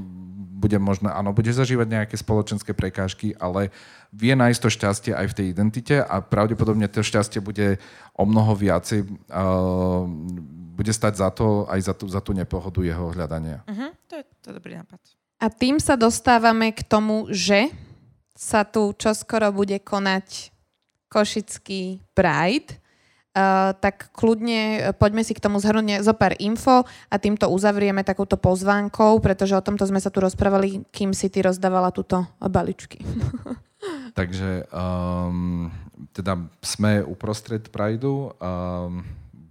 bude možno, áno, bude zažívať nejaké spoločenské prekážky, ale vie nájsť to šťastie aj v tej identite a pravdepodobne to šťastie bude o mnoho viacej, uh, bude stať za to, aj za tú, za tú nepohodu jeho hľadania. Uh-huh. To, je, to je dobrý nápad. A tým sa dostávame k tomu, že sa tu čoskoro bude konať Košický Pride. Uh, tak kľudne poďme si k tomu zhrnúť zo pár info a týmto uzavrieme takúto pozvánkou, pretože o tomto sme sa tu rozprávali, kým si ty rozdávala túto baličky. Takže um, teda sme uprostred Prideu. Um,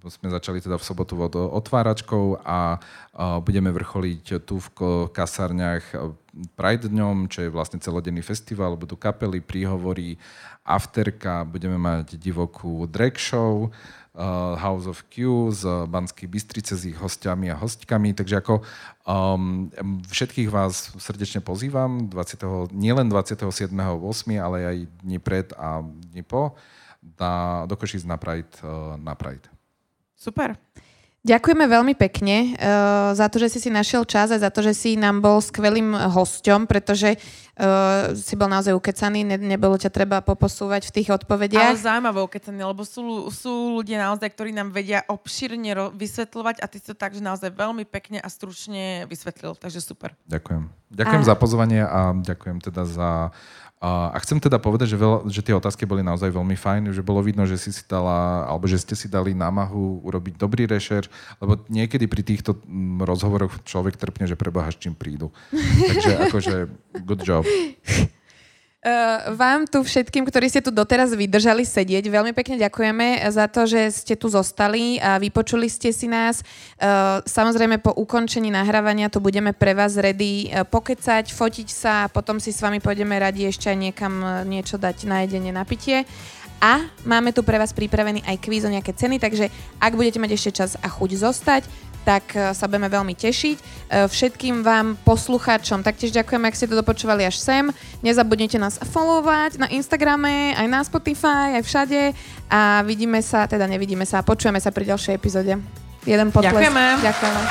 sme začali teda v sobotu otváračkou a budeme vrcholiť tu v kasárniach Pride dňom, čo je vlastne celodenný festival, budú kapely, príhovory, afterka, budeme mať divokú drag show, House of Q z Banskej Bystrice s ich hostiami a hostkami. Takže ako um, všetkých vás srdečne pozývam, 20, nielen 27.8., ale aj dni pred a dni po, na, do Košic na Pride, na Pride. Super. Ďakujeme veľmi pekne uh, za to, že si si našiel čas a za to, že si nám bol skvelým hosťom, pretože uh, si bol naozaj ukecaný, ne, nebolo ťa treba poposúvať v tých odpovediach. Ale zaujímavé ukecaný, lebo sú, sú ľudia naozaj, ktorí nám vedia obširne ro- vysvetľovať a ty si to tak, že naozaj veľmi pekne a stručne vysvetlil, takže super. Ďakujem. Ďakujem a... za pozvanie a ďakujem teda za a chcem teda povedať, že, veľa, že tie otázky boli naozaj veľmi fajn, že bolo vidno, že si si dala, alebo že ste si dali námahu urobiť dobrý rešerš, lebo niekedy pri týchto mm, rozhovoroch človek trpne, že preboha s čím prídu. Takže akože good job. Uh, vám tu všetkým, ktorí ste tu doteraz vydržali sedieť, veľmi pekne ďakujeme za to, že ste tu zostali a vypočuli ste si nás. Uh, samozrejme po ukončení nahrávania to budeme pre vás ready uh, pokecať, fotiť sa a potom si s vami pôjdeme radi ešte aj niekam niečo dať na jedenie, na pitie. A máme tu pre vás pripravený aj kvíz o nejaké ceny, takže ak budete mať ešte čas a chuť zostať, tak e, sa budeme veľmi tešiť. E, všetkým vám poslucháčom taktiež ďakujem, ak ste to dopočúvali až sem. Nezabudnite nás followovať na Instagrame, aj na Spotify, aj všade. A vidíme sa, teda nevidíme sa a počujeme sa pri ďalšej epizóde. Jeden potlesk. Ďakujeme. Ďakujeme.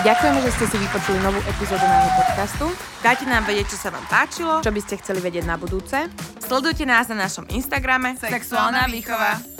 Ďakujeme, že ste si vypočuli novú epizódu nášho podcastu. Dajte nám vedieť, čo sa vám páčilo. Čo by ste chceli vedieť na budúce? Sledujte nás na našom Instagrame Sexuálna výchova.